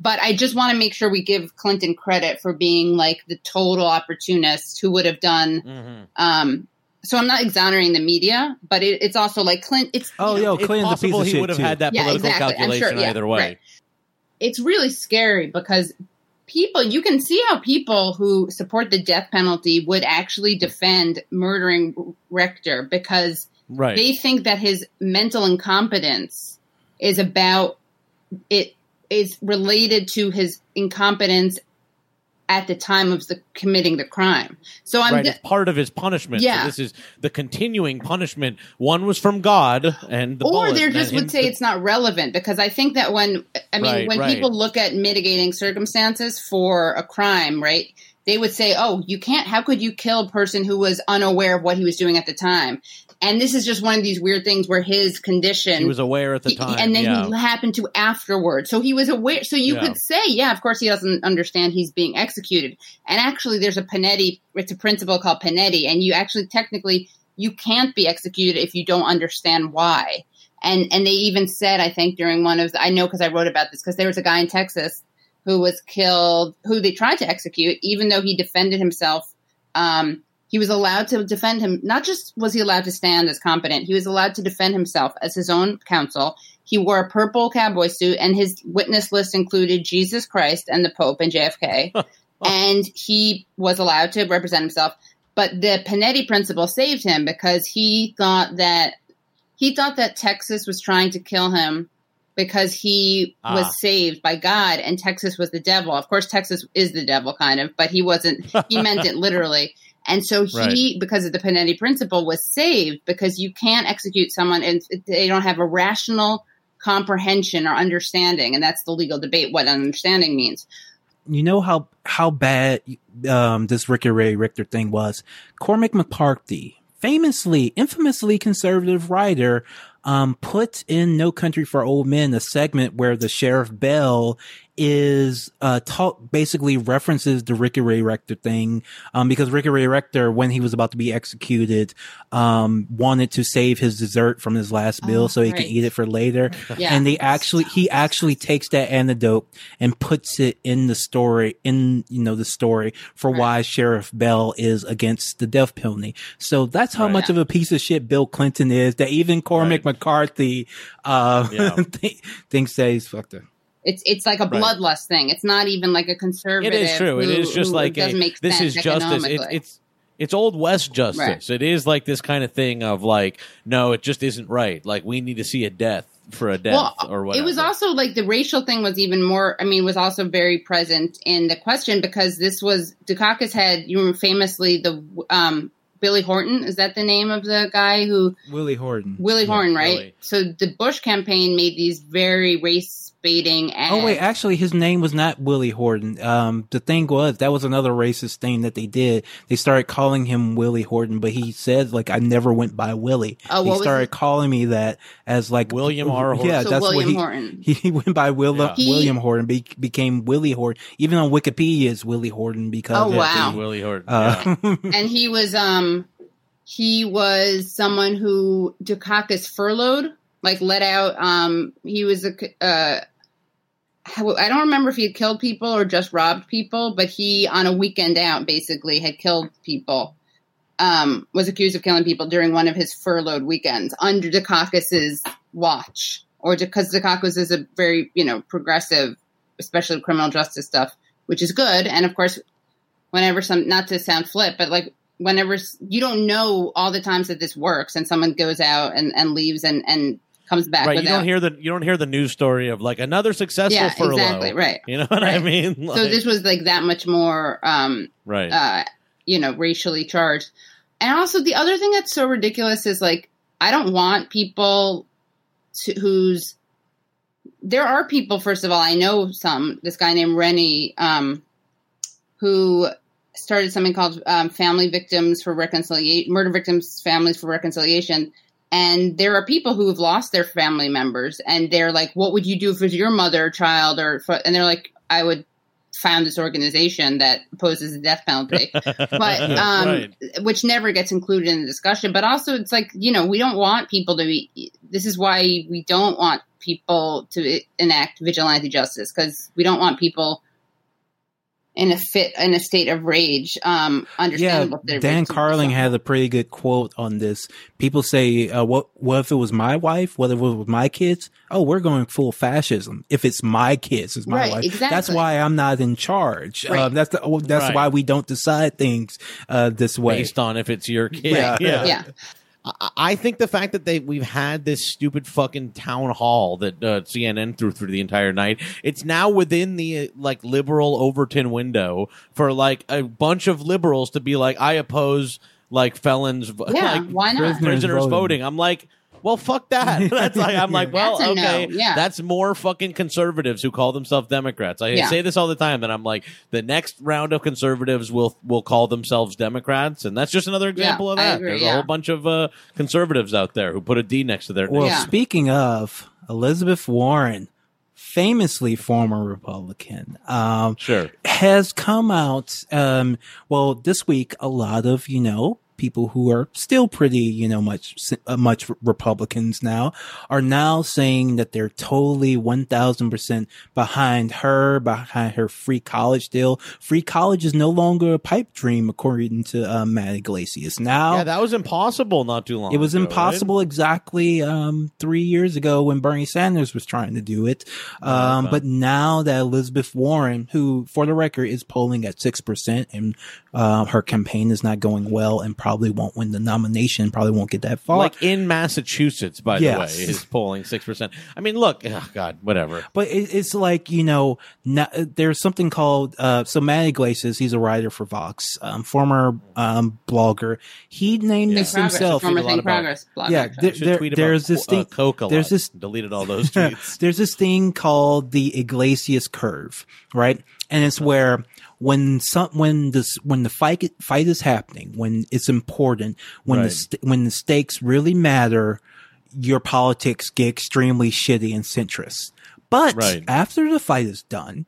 but I just want to make sure we give Clinton credit for being like the total opportunist who would have done. Mhm. Um, so I'm not exonerating the media, but it, it's also like Clint. It's Oh, you know, yo, It's Clinton's a piece possible of he would have had that Yeah, political exactly. I'm sure, calculation yeah, either way. right. it's really scary because people you can see how people who support the death penalty would actually defend murdering Rector because Right. they think that his mental incompetence is about it is related to his incompetence at the time of the committing the crime. So I'm right, part of his punishment. So Yeah. this is the continuing punishment. One was from God, and the or they just would say it's not relevant because I think that when I mean Right, when right. people look at mitigating circumstances for a crime, right? They would say, "Oh, you can't. How could you kill a person who was unaware of what he was doing at the time?" And this is just one of these weird things where his condition he was aware at the he- time, and then yeah. he happened to afterward. So he was aware. So you Yeah. could say, yeah, of course he doesn't understand he's being executed. And actually, there's a Panetti. It's a principle called Panetti, and you actually technically you can't be executed if you don't understand why. And and they even said, I think during one of the, I know because I wrote about this because there was a guy in Texas who was killed, who they tried to execute, even though he defended himself. Um, he was allowed to defend him. Not just was he allowed to stand as competent, he was allowed to defend himself as his own counsel. He wore a purple cowboy suit, and his witness list included Jesus Christ and the Pope and JFK. and he was allowed to represent himself. But the Panetti principle saved him because he thought that he thought that Texas was trying to kill him because he Ah. was saved by God and Texas was the devil. Of course, Texas is the devil, kind of, but he wasn't. He meant it literally. And so he, because of the Panetti principle, was saved because you can't execute someone and they don't have a rational comprehension or understanding, and that's the legal debate what understanding means. you know how how bad um, this Ricky Ray Rector thing was. Cormac McCarthy, famously, infamously conservative writer, um, put in No Country for Old Men a segment where the Sheriff Bell is uh talk basically references the Ricky Ray Rector thing um because Ricky Ray Rector when he was about to be executed um wanted to save his dessert from his last meal Oh, so he right. can eat it for later Yeah. and they actually he actually takes that antidote and puts it in the story in you know the story for Right. why Sheriff Bell is against the death penalty so that's how Right. much of a piece of shit Bill Clinton is that even Cormac Right. McCarthy uh Yeah. th- thinks that he's fucked up It's it's like a Right. bloodlust thing. It's not even like a conservative. It is true. it who- is just like a, make this is justice. It, it's it's old west justice. It is like this kind of thing of like, no, it just isn't right. Like we need to see a death for a death well, or whatever. it was also like the racial thing was even more. I mean, was also very present in the question because this was Dukakis had you remember famously the um, Billy Horton. Is that the name of the guy who Willie Horton Willie Yeah, Horton? Right. Willie. So the Bush campaign made these very race baiting. Ads. Oh wait, actually his name was not Willie Horton. Um the thing was that was another racist thing that they did. They started calling him Willie Horton, but he said like I never went by Willie. Oh, he what was started it? calling me that as like William R. Horton. Yeah, so that's William what he Horton. he went by Will, Yeah. He- William Horton, be, became Willie Horton. Even on Wikipedia, it's Willie Horton because Oh, wow. the, Willie Horton. yeah. uh, and he was um he was someone who Dukakis furloughed, like let out. Um, he was a uh, how- I don't remember if he had killed people or just robbed people, but he on a weekend out basically had killed people. Um, was accused of killing people during one of his furloughed weekends under Dukakis's watch, or because Dukakis is a very you know progressive, especially criminal justice stuff, which is good. And of course, whenever some not to sound flip, but like whenever you don't know all the times that this works, and someone goes out and, and leaves and and comes back right. You don't hear the you don't hear the news story of like another successful yeah, furlough. exactly right. You know what I Right. mean? so this was like that much more um right. uh you know racially charged and also the other thing that's so ridiculous is like i don't want people to, who's there are people first of all i know some this guy named rennie um who started something called um, family victims for reconciliation murder victims families for reconciliation and there are people who have lost their family members and they're like what would you do if it was your mother or child or and they're like i would found this organization that opposes the death penalty but um, Right. which never gets included in the discussion. But also, it's like you know, we don't want people to be. This is why we don't want people to enact vigilante justice because we don't want people in a fit in a state of rage. Um, Yeah, understandable. if they're Dan Carlin had a pretty good quote on this. People say, uh, "What? What if it was my wife? What if it was with my kids? Oh, we're going full fascism. If it's my kids, it's my Right, wife. exactly. That's why I'm not in charge. Right. Uh, that's the, oh, that's Right. why we don't decide things uh, this way. based on if it's your kid. Yeah. yeah. yeah. I- I think the fact that they we've had this stupid fucking town hall that uh, CNN threw through the entire night. It's now within the uh, like liberal Overton window for like a bunch of liberals to be like, I oppose like felons, Yeah, like why not? Prisoners prisoners voting. voting. I'm like. Well, fuck that. That's like I'm like, well, That's a no, okay, yeah. that's more fucking conservatives who call themselves Democrats. I Yeah. say this all the time. That I'm like, the next round of conservatives will will call themselves Democrats, and that's just another example of that. agree, There's a whole bunch of uh, conservatives out there who put a D next to their Well, name. Yeah. speaking of Elizabeth Warren, famously former Republican, um, Sure. has come out. Um, well, this week, a lot of you know people who are still pretty, you know, much uh, much Republicans now are now saying that they're totally one thousand percent behind her, behind her free college deal. Free college is no longer a pipe dream, according to uh, Matt Yglesias. Now, Yeah, that was impossible not too long. it was ago, right? impossible exactly um, three years ago when Bernie Sanders was trying to do it. Um, okay. but now that Elizabeth Warren, who for the record is polling at 6% and uh, her campaign is not going well and probably won't win the nomination, probably won't get that far. Like in Massachusetts, by Yes. the way, is polling six percent. I mean, look, oh God, whatever. But it, it's like you know, na there's something called uh, so Matt Yglesias. He's a writer for Vox, um, former um, blogger. He named Think this progress, himself. former Tweet a lot Think about- progress blog. Yeah, there- there- there's this thing- uh, Coke a there's lot. this- deleted all those tweets. There's this thing called the Yglesias curve, right? And it's where when some when this when the fight fight is happening, when it's important, when the Right. st- when the stakes really matter, your politics get extremely shitty and centrist. But Right. after the fight is done,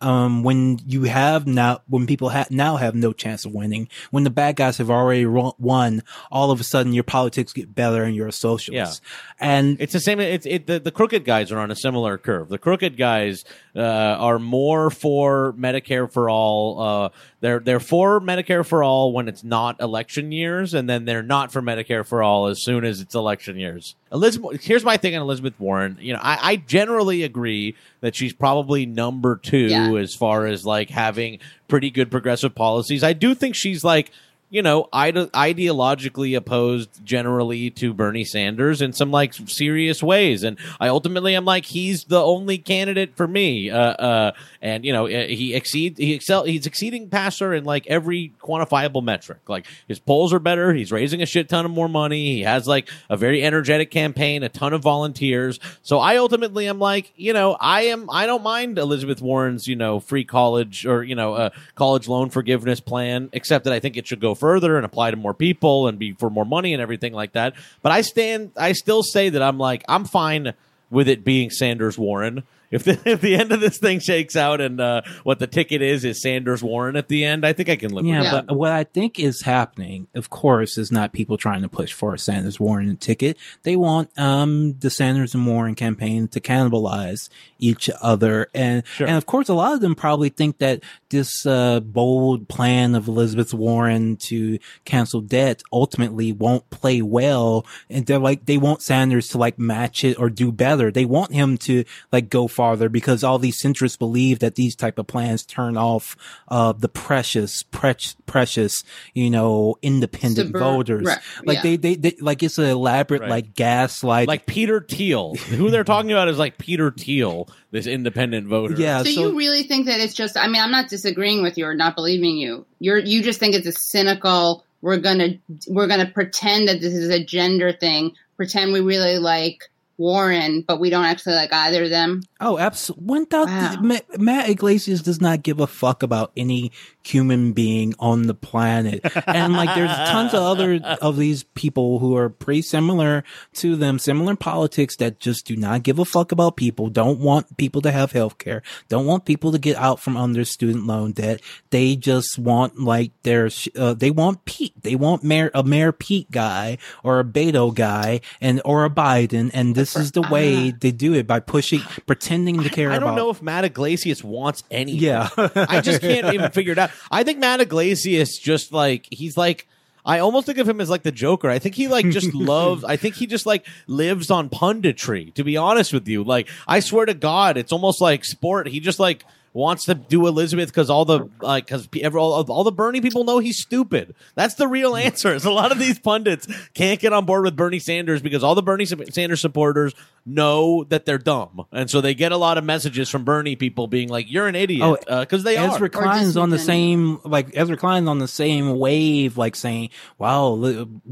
um, when you have now, when people ha- now have no chance of winning, when the bad guys have already won, all of a sudden your politics get better and you're a socialist. Yeah. And It's the same. It's it. The, the crooked guys are on a similar curve. The crooked guys uh, are more for Medicare for all. Uh, they're they're for Medicare for all when it's not election years, and then they're not for Medicare for all as soon as it's election years. Elizabeth, here's my thing on Elizabeth Warren. You know, I, I generally agree that she's probably number two Yeah. as far as like having pretty good progressive policies. I do think she's like you know, ide- ideologically opposed generally to Bernie Sanders in some like serious ways, and I ultimately am like he's the only candidate for me. Uh, uh, and you know, uh, he exceed he excel he's exceeding past her in like every quantifiable metric. Like his polls are better. He's raising a shit ton of more money. He has like a very energetic campaign, a ton of volunteers. So I ultimately am like, you know, I am I don't mind Elizabeth Warren's you know free college or you know uh, college loan forgiveness plan, except that I think it should go further and apply to more people and be for more money and everything like that. But I stand, I still say that I'm like, I'm fine with it being Sanders Warren. If the, if the end of this thing shakes out and uh, what the ticket is is Sanders Warren at the end, I think I can live Yeah, with Yeah. that. but what I think is happening, of course, is not people trying to push for a Sanders Warren ticket. They want um the Sanders and Warren campaign to cannibalize each other, and Sure. and of course, a lot of them probably think that this uh, bold plan of Elizabeth Warren to cancel debt ultimately won't play well, and they're like they want Sanders to like match it or do better. They want him to like go farther because all these centrists believe that these type of plans turn off uh, the precious, pre- precious, you know, independent Subver- voters. right, Like yeah. they, they, they, like it's an elaborate Right. like gaslight. Like Peter Thiel, who they're talking about is like Peter Thiel, this independent voter. yeah. So, you really think that it's just? I mean, I'm not disagreeing with you or not believing you. You're you just think it's a cynical. We're gonna we're gonna pretend that this is a gender thing. Pretend we really like Warren, but we don't actually like either of them. Oh, absolutely. One thousand. Wow. Matt, Matt Yglesias does not give a fuck about any human being on the planet, and like there's tons of other of these people who are pretty similar to them, similar politics that just do not give a fuck about people. Don't want people to have health care. Don't want people to get out from under student loan debt. They just want like their. sh- Uh, they want Pete. They want Mayor a Mayor Pete guy or a Beto guy and or a Biden, and this this is the way ah. they do it by pushing, pretending to care I don't about. know if Matt Yglesias wants any. Yeah. I just can't even figure it out. I think Matt Yglesias just like he's like I almost think of him as like the Joker. I think he like just loves. I think he just like lives on punditry. To be honest with you, like I swear to God, it's almost like sport. He just like wants to do Elizabeth because all the like because all, all the Bernie people know he's stupid. That's the real answer. Is a lot of these pundits can't get on board with Bernie Sanders because all the Bernie Sanders supporters know that they're dumb, and so they get a lot of messages from Bernie people being like, "You're an idiot," oh, uh, because they Ezra are. Klein's on the same like Ezra Klein's on the same wave, like saying, "Wow,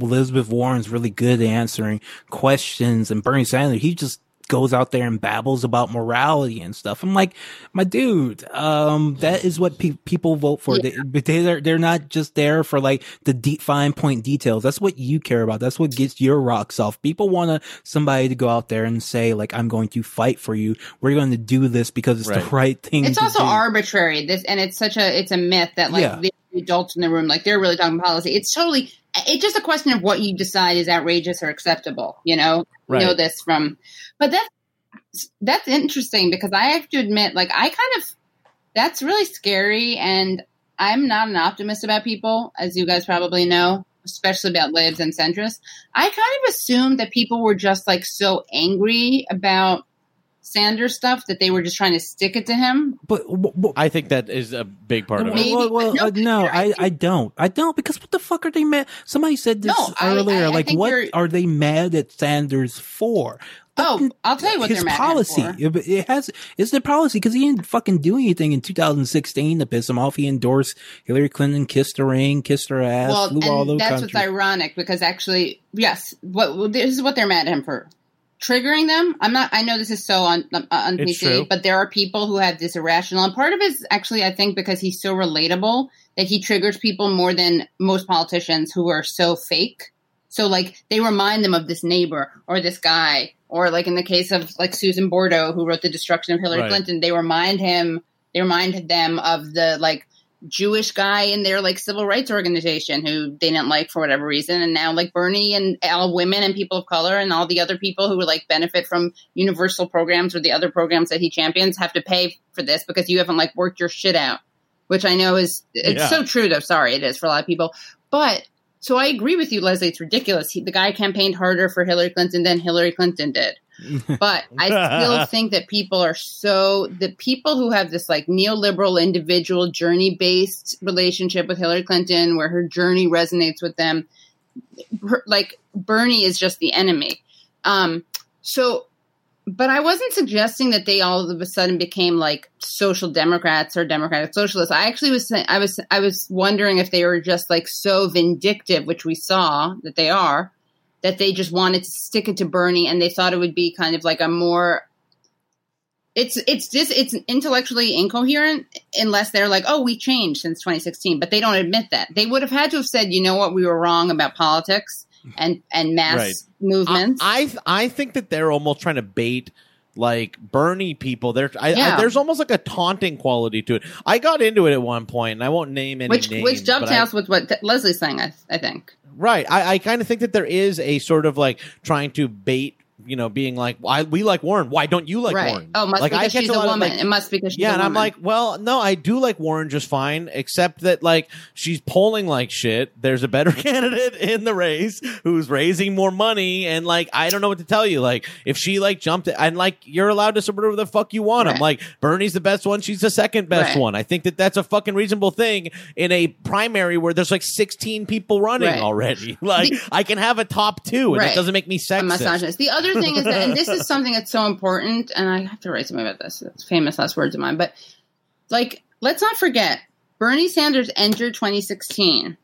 Elizabeth Warren's really good at answering questions," and Bernie Sanders he just goes out there and babbles about morality and stuff. I'm like, my dude, um, that is what pe- people vote for. They, but they're they're not just there for like the deep fine point details. That's what you care about. That's what gets your rocks off. People want to somebody to go out there and say like, I'm going to fight for you. We're going to do this because it's the Right. right thing. It's to also do. arbitrary. This and it's such a it's a myth that like Yeah. the adults in the room like they're really talking policy. It's totally it's just a question of what you decide is outrageous or acceptable. You know, Right. know this from, but that's that's interesting because I have to admit, like I kind of that's really scary, and I'm not an optimist about people, as you guys probably know, especially about libs and centrists. I kind of assumed that people were just like so angry about Sanders stuff that they were just trying to stick it to him. but, but I think that is a big part of Maybe- it. Well, well, no, uh, no, I I, don't. I don't because what the fuck are they mad? Somebody said this No, earlier. I- I like, think what you're- they mad at Sanders for? Oh, I'll tell you what His they're mad policy. for. It, it has it's the policy because he didn't fucking do anything in 2016 to piss him off. He endorsed Hillary Clinton, kissed her ring, kissed her ass, Well, flew all and over that's country. what's ironic because actually, yes, what this is what they're mad at him for triggering them. I'm not. I know this is so on uh, on It's PC, true. but there are people who have this irrational, and part of it is actually, I think, because he's so relatable that he triggers people more than most politicians who are so fake. So like they remind them of this neighbor or this guy, or like in the case of like Susan Bordo, who wrote the destruction of Hillary Right. Clinton, they remind him, they reminded them of the like Jewish guy in their like civil rights organization who they didn't like for whatever reason, and now like Bernie and all women and people of color and all the other people who would like benefit from universal programs or the other programs that he champions have to pay for this because you haven't like worked your shit out, which I know is it's Yeah. so true though. Sorry, it is for a lot of people, but so I agree with you, Leslie. It's ridiculous. He, the guy campaigned harder for Hillary Clinton than Hillary Clinton did. But I still think that people are so the people who have this like neoliberal individual journey based relationship with Hillary Clinton, where her journey resonates with them, like Bernie is just the enemy. Um, so, but I wasn't suggesting that they all of a sudden became like social democrats or democratic socialists. I actually was saying I was I was wondering if they were just like so vindictive, which we saw that they are, that they just wanted to stick it to Bernie and they thought it would be kind of like a more it's it's just it's intellectually incoherent unless they're like, oh, we changed since 2016, but they don't admit that. They would have had to have said, you know what, we were wrong about politics and and mass Right. movements. I I I think that they're almost trying to bait like Bernie people. There, I, I, Yeah. there's almost like a taunting quality to it. I got into it at one point, and I won't name any which names. which but I- dovetails with what Leslie's saying, I, I think. Right. I, I kind of think that there is a sort of like trying to bait, you know, being like, why we like Warren. Why don't you like right. Warren? Oh, must like, because catch she's a a, woman. like- it must because she's yeah, and I'm like, well, no, I do like Warren just fine, except that like she's polling like shit. There's a better candidate in the race who's raising more money, and like I don't know what to tell you. Like if she like jumped, and like you're allowed to support whatever the fuck you want. I'm like Bernie's the best one, she's the second best Right. one. I think that that's a fucking reasonable thing in a primary where there's like 16 people running Right. already. Like The- I can have a top two, and Right. it doesn't make me sexist. The other thing is that, and this is something that's so important, and I have to write something about this. It's famous last words of mine, but like, let's not forget, Bernie Sanders entered 2016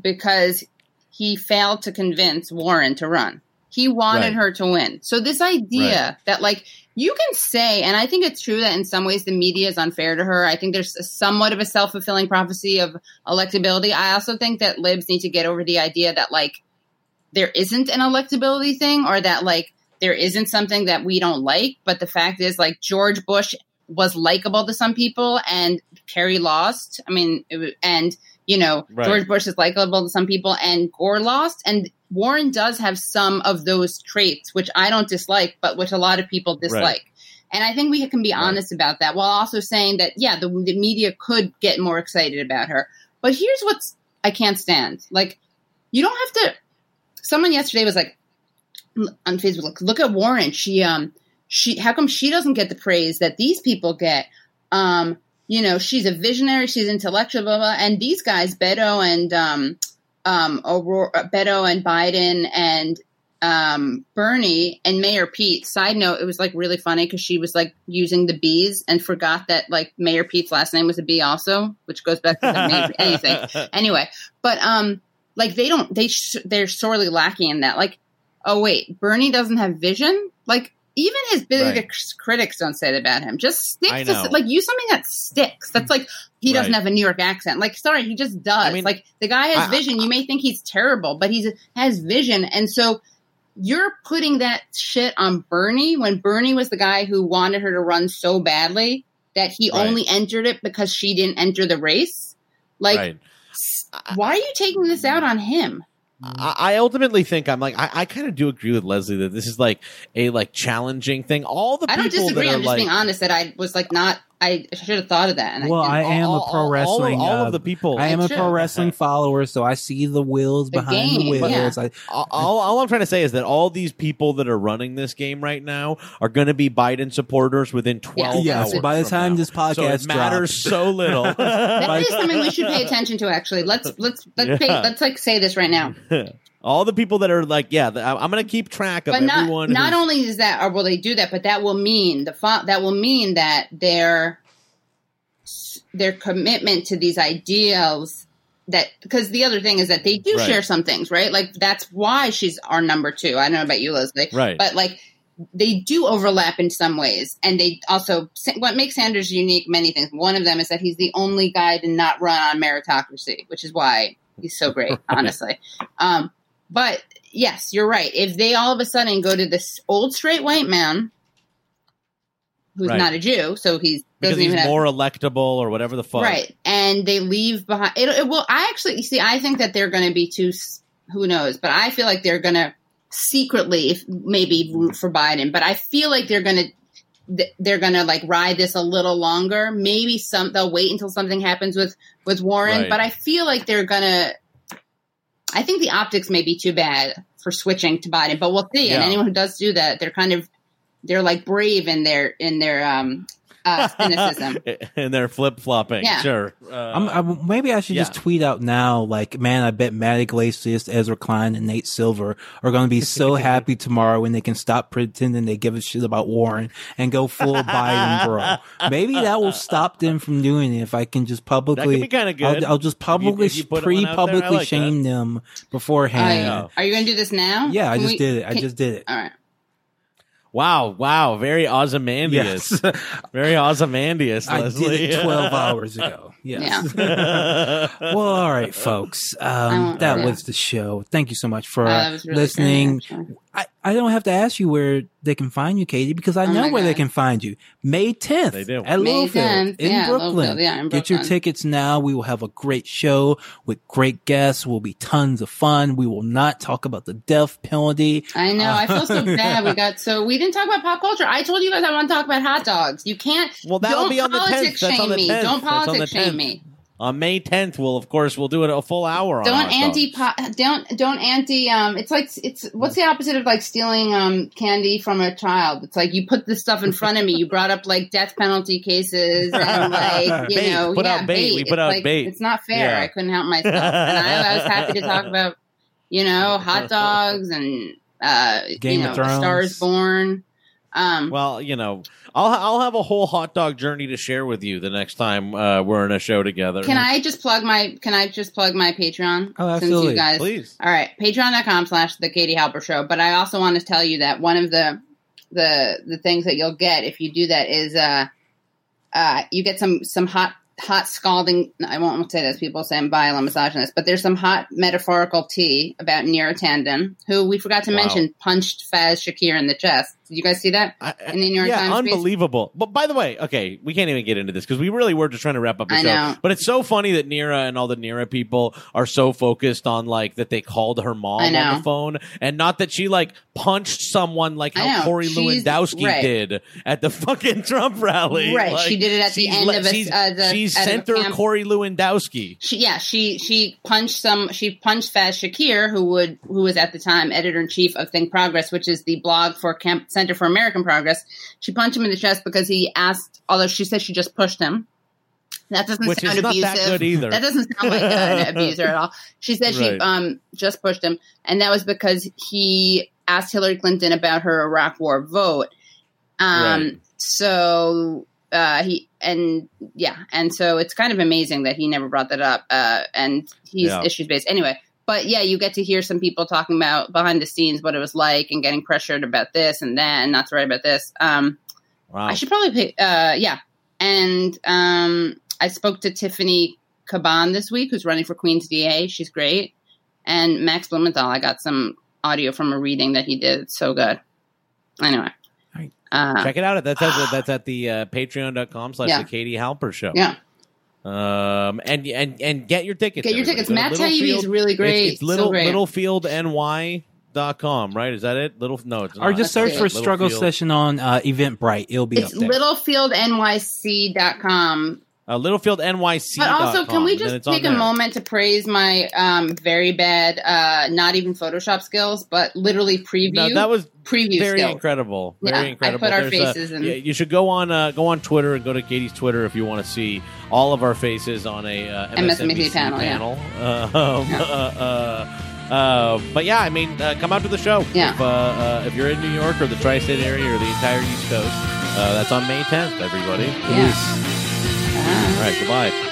because he failed to convince Warren to run. He wanted Right. her to win. So this idea that like you can say, and I think it's true that in some ways the media is unfair to her. I think there's a, somewhat of a self fulfilling prophecy of electability. I also think that libs need to get over the idea that like there isn't an electability thing or that like there isn't something that we don't like. But the fact is like George Bush was likable to some people and Kerry lost. I mean, it, and you know, Right. George Bush is likable to some people and Gore lost. And Warren does have some of those traits, which I don't dislike, but which a lot of people dislike. And I think we can be Right. honest about that while also saying that, yeah, the, the media could get more excited about her. But here's what's I can't stand. Like, you don't have to. Someone yesterday was like on Facebook, look, look at Warren. She, um, she, how come she doesn't get the praise that these people get? Um, you know, she's a visionary, she's intellectual, blah, blah. And these guys, Beto and, um, um, Aurora, Beto and Biden and um, Bernie and Mayor Pete. Side note, it was like really funny because she was like using the B's and forgot that like Mayor Pete's last name was a B also, which goes back to anything. Anyway, but um, like they don't they sh- they're sorely lacking in that. Like, oh wait, Bernie doesn't have vision. Like even his biggest critics don't say that about him. Just stick I to like use something that sticks. That's like he doesn't Right. have a New York accent. Like sorry, he just does. I mean, like the guy has I- vision. You may think he's terrible, but he's has vision, and so you're putting that shit on Bernie when Bernie was the guy who wanted her to run so badly that he Right. only entered it because she didn't enter the race. Like, right. why are you taking this out on him? I, I ultimately think I'm like I, I kind of do agree with Leslie that this is like a like challenging thing. All the I don't people disagree. that are I'm just like being honest that I was like not. I should have thought of that. And Well, I, I didn't. am all- a pro all- wrestling. All, of, all uh, of the people. I am a Sure. pro wrestling follower, so I see the wheels The behind the game, wheels. yeah. I, all, all, all I'm trying to say is that all these people that are running this game right now are going to be Biden supporters within 12 Yes, hours. by the time now. this podcast so it matters drops. so little. that is something we should pay attention to. Actually, let's let's let's pay, let's like say this right now. all the people that are like, yeah, I'm going to keep track of But not everyone. not only is that, or will they do that, but that will mean the that will mean that their their commitment to these ideals that because the other thing is that they do Right. share some things, right? Like that's why she's our number two. I don't know about you, Leslie, Right. But like they do overlap in some ways, and they also what makes Sanders unique. Many things. One of them is that he's the only guy to not run on meritocracy, which is why he's so great, honestly. Um, but yes, you're right. If they all of a sudden go to this old straight white man who's Right. not a Jew, so he's because doesn't he's even have more electable or whatever the fuck. right, and they leave behind. It, it will. I actually see. I think that they're going to be too. Who knows? But I feel like they're going to secretly, if maybe root for Biden. But I feel like they're going to they're gonna like ride this a little longer. Maybe some they'll wait until something happens with with Warren, Right. but I feel like they're gonna. I think the optics may be too bad for switching to Biden, but we'll see. And anyone who does do that, they're kind of they're like brave in their in their um uh, cynicism. and they're flip flopping. Yeah. Sure. Uh, I'm, I'm, maybe I should just tweet out now, like, man, I bet Matt Yglesias, Ezra Klein, and Nate Silver are going to be so happy tomorrow when they can stop pretending they give a shit about Warren and go full Biden, bro. Maybe that will stop them from doing it if I can just publicly. That be kinda good. I'll, I'll just publicly, if you put one out there, I pre-publicly like shame them I, beforehand. are you going to do this now? yeah, I just we- did it. I can- just did it. All right. Wow. Wow. Very Ozymandias. Yes, Very Ozymandias, I Leslie. did it 12 hours ago. Yes. well, all right, folks. Um, that yeah. was the show. Thank you so much for uh, really listening. Great, actually. I, I don't have to ask you where they can find you, Katie, because I Oh know my where they can find you. May 10th They do. at May Littlefield 10th, in yeah, Brooklyn. Yeah, in Get your tickets now. We will have a great show with great guests. Will be tons of fun. We will not talk about the death penalty. I know. I feel so bad. We got so we didn't talk about pop culture. I told you guys I want to talk about hot dogs. You can't. Well, that'll be on the 10th. politics That's shame on the me. Don't That's on the politics shame me. On May 10th, we'll of course we'll do it a full hour. Don't anti don't don't anti um it's like it's what's the opposite of like stealing um candy from a child it's like you put this stuff in front of me you brought up like death penalty cases and like you Bait. know Put yeah out bait. We It's put out like, bait. it's not fair Yeah. i couldn't help myself and I, I was happy to talk about you know hot dogs and uh Game you of know A Star Thrones. is born um Well, you know, I'll I'll have a whole hot dog journey to share with you the next time uh, we're in a show together. can i just plug my can i just plug my patreon Oh, since absolutely. you guys Please. All right, patreon.com slash the Katie Halper show. But I also want to tell you that one of the the the things that you'll get if you do that is uh uh you get some some hot hot scalding I won't say this, people say I'm vile and misogynist, but there's some hot metaphorical tea about Neera Tandon, who we forgot to Wow. mention punched Faz Shakir in the chest Did you guys see that? I- In the New York yeah, Times piece? unbelievable. But by the way, okay, we can't even get into this because we really were just trying to wrap up the I show. know. But it's so funny that Neera and all the Neera people are so focused on like that they called her mom on the phone, and not that she like punched someone like how. Corey She's- Lewandowski right. did at the fucking Trump rally. Right, Like, she did it at the end le- of a- she's, uh, the- she's Center Corey Lewandowski. She, yeah, she she punched some. She punched Faz Shakir, who would who was at the time editor in chief of Think Progress, which is the blog for Camp Center for American Progress. She punched him in the chest because he asked. Although she said she just pushed him. That doesn't Which sound abusive. that. That doesn't sound like an abuser at all. She said she um just pushed him, and that was because he asked Hillary Clinton about her Iraq War vote. Um, Right. so uh, he and yeah, and so it's kind of amazing that he never brought that up. Uh, and he's Yeah. issues based anyway. But yeah, you get to hear some people talking about behind the scenes what it was like and getting pressured about this and that and not to write about this. Um, Wow. I should probably pay. Uh, yeah, and um, I spoke to Tiffany Caban this week, who's running for Queen's DA. She's great, and Max Blumenthal. I got some audio from a reading that he did. It's so good. Anyway, Right. uh, Check it out. That's at the, that's at the uh, patreon.com slash the Katie Halper show. yeah, Um and and and get your tickets. get your everybody. tickets. Go Matt Taibbi is Littlefield. really great. It's, it's little so great. littlefieldny.com, right? Is that it? Little no, it's not. Or just search for struggle Littlefield. session on uh, Eventbrite. It'll be It's up there. littlefieldnyc.com. uh, littlefieldnyc. But also, can we just take a moment to praise my um, very bad, uh, not even Photoshop skills, but literally preview No, that was preview very skills. incredible. Very Yeah, I incredible. put our There's, uh, faces in. yeah, you should go on uh, go on Twitter and go to Katie's Twitter if you want to see all of our faces on a uh, MSNBC, MSNBC panel, yeah. Uh, um, uh, uh, uh, but yeah, I mean, uh, come out to the show. Yeah. If, uh, uh, if you're in New York or the tri-state area or the entire East Coast, uh, that's on May 10th. Everybody. Yeah. All right. Goodbye.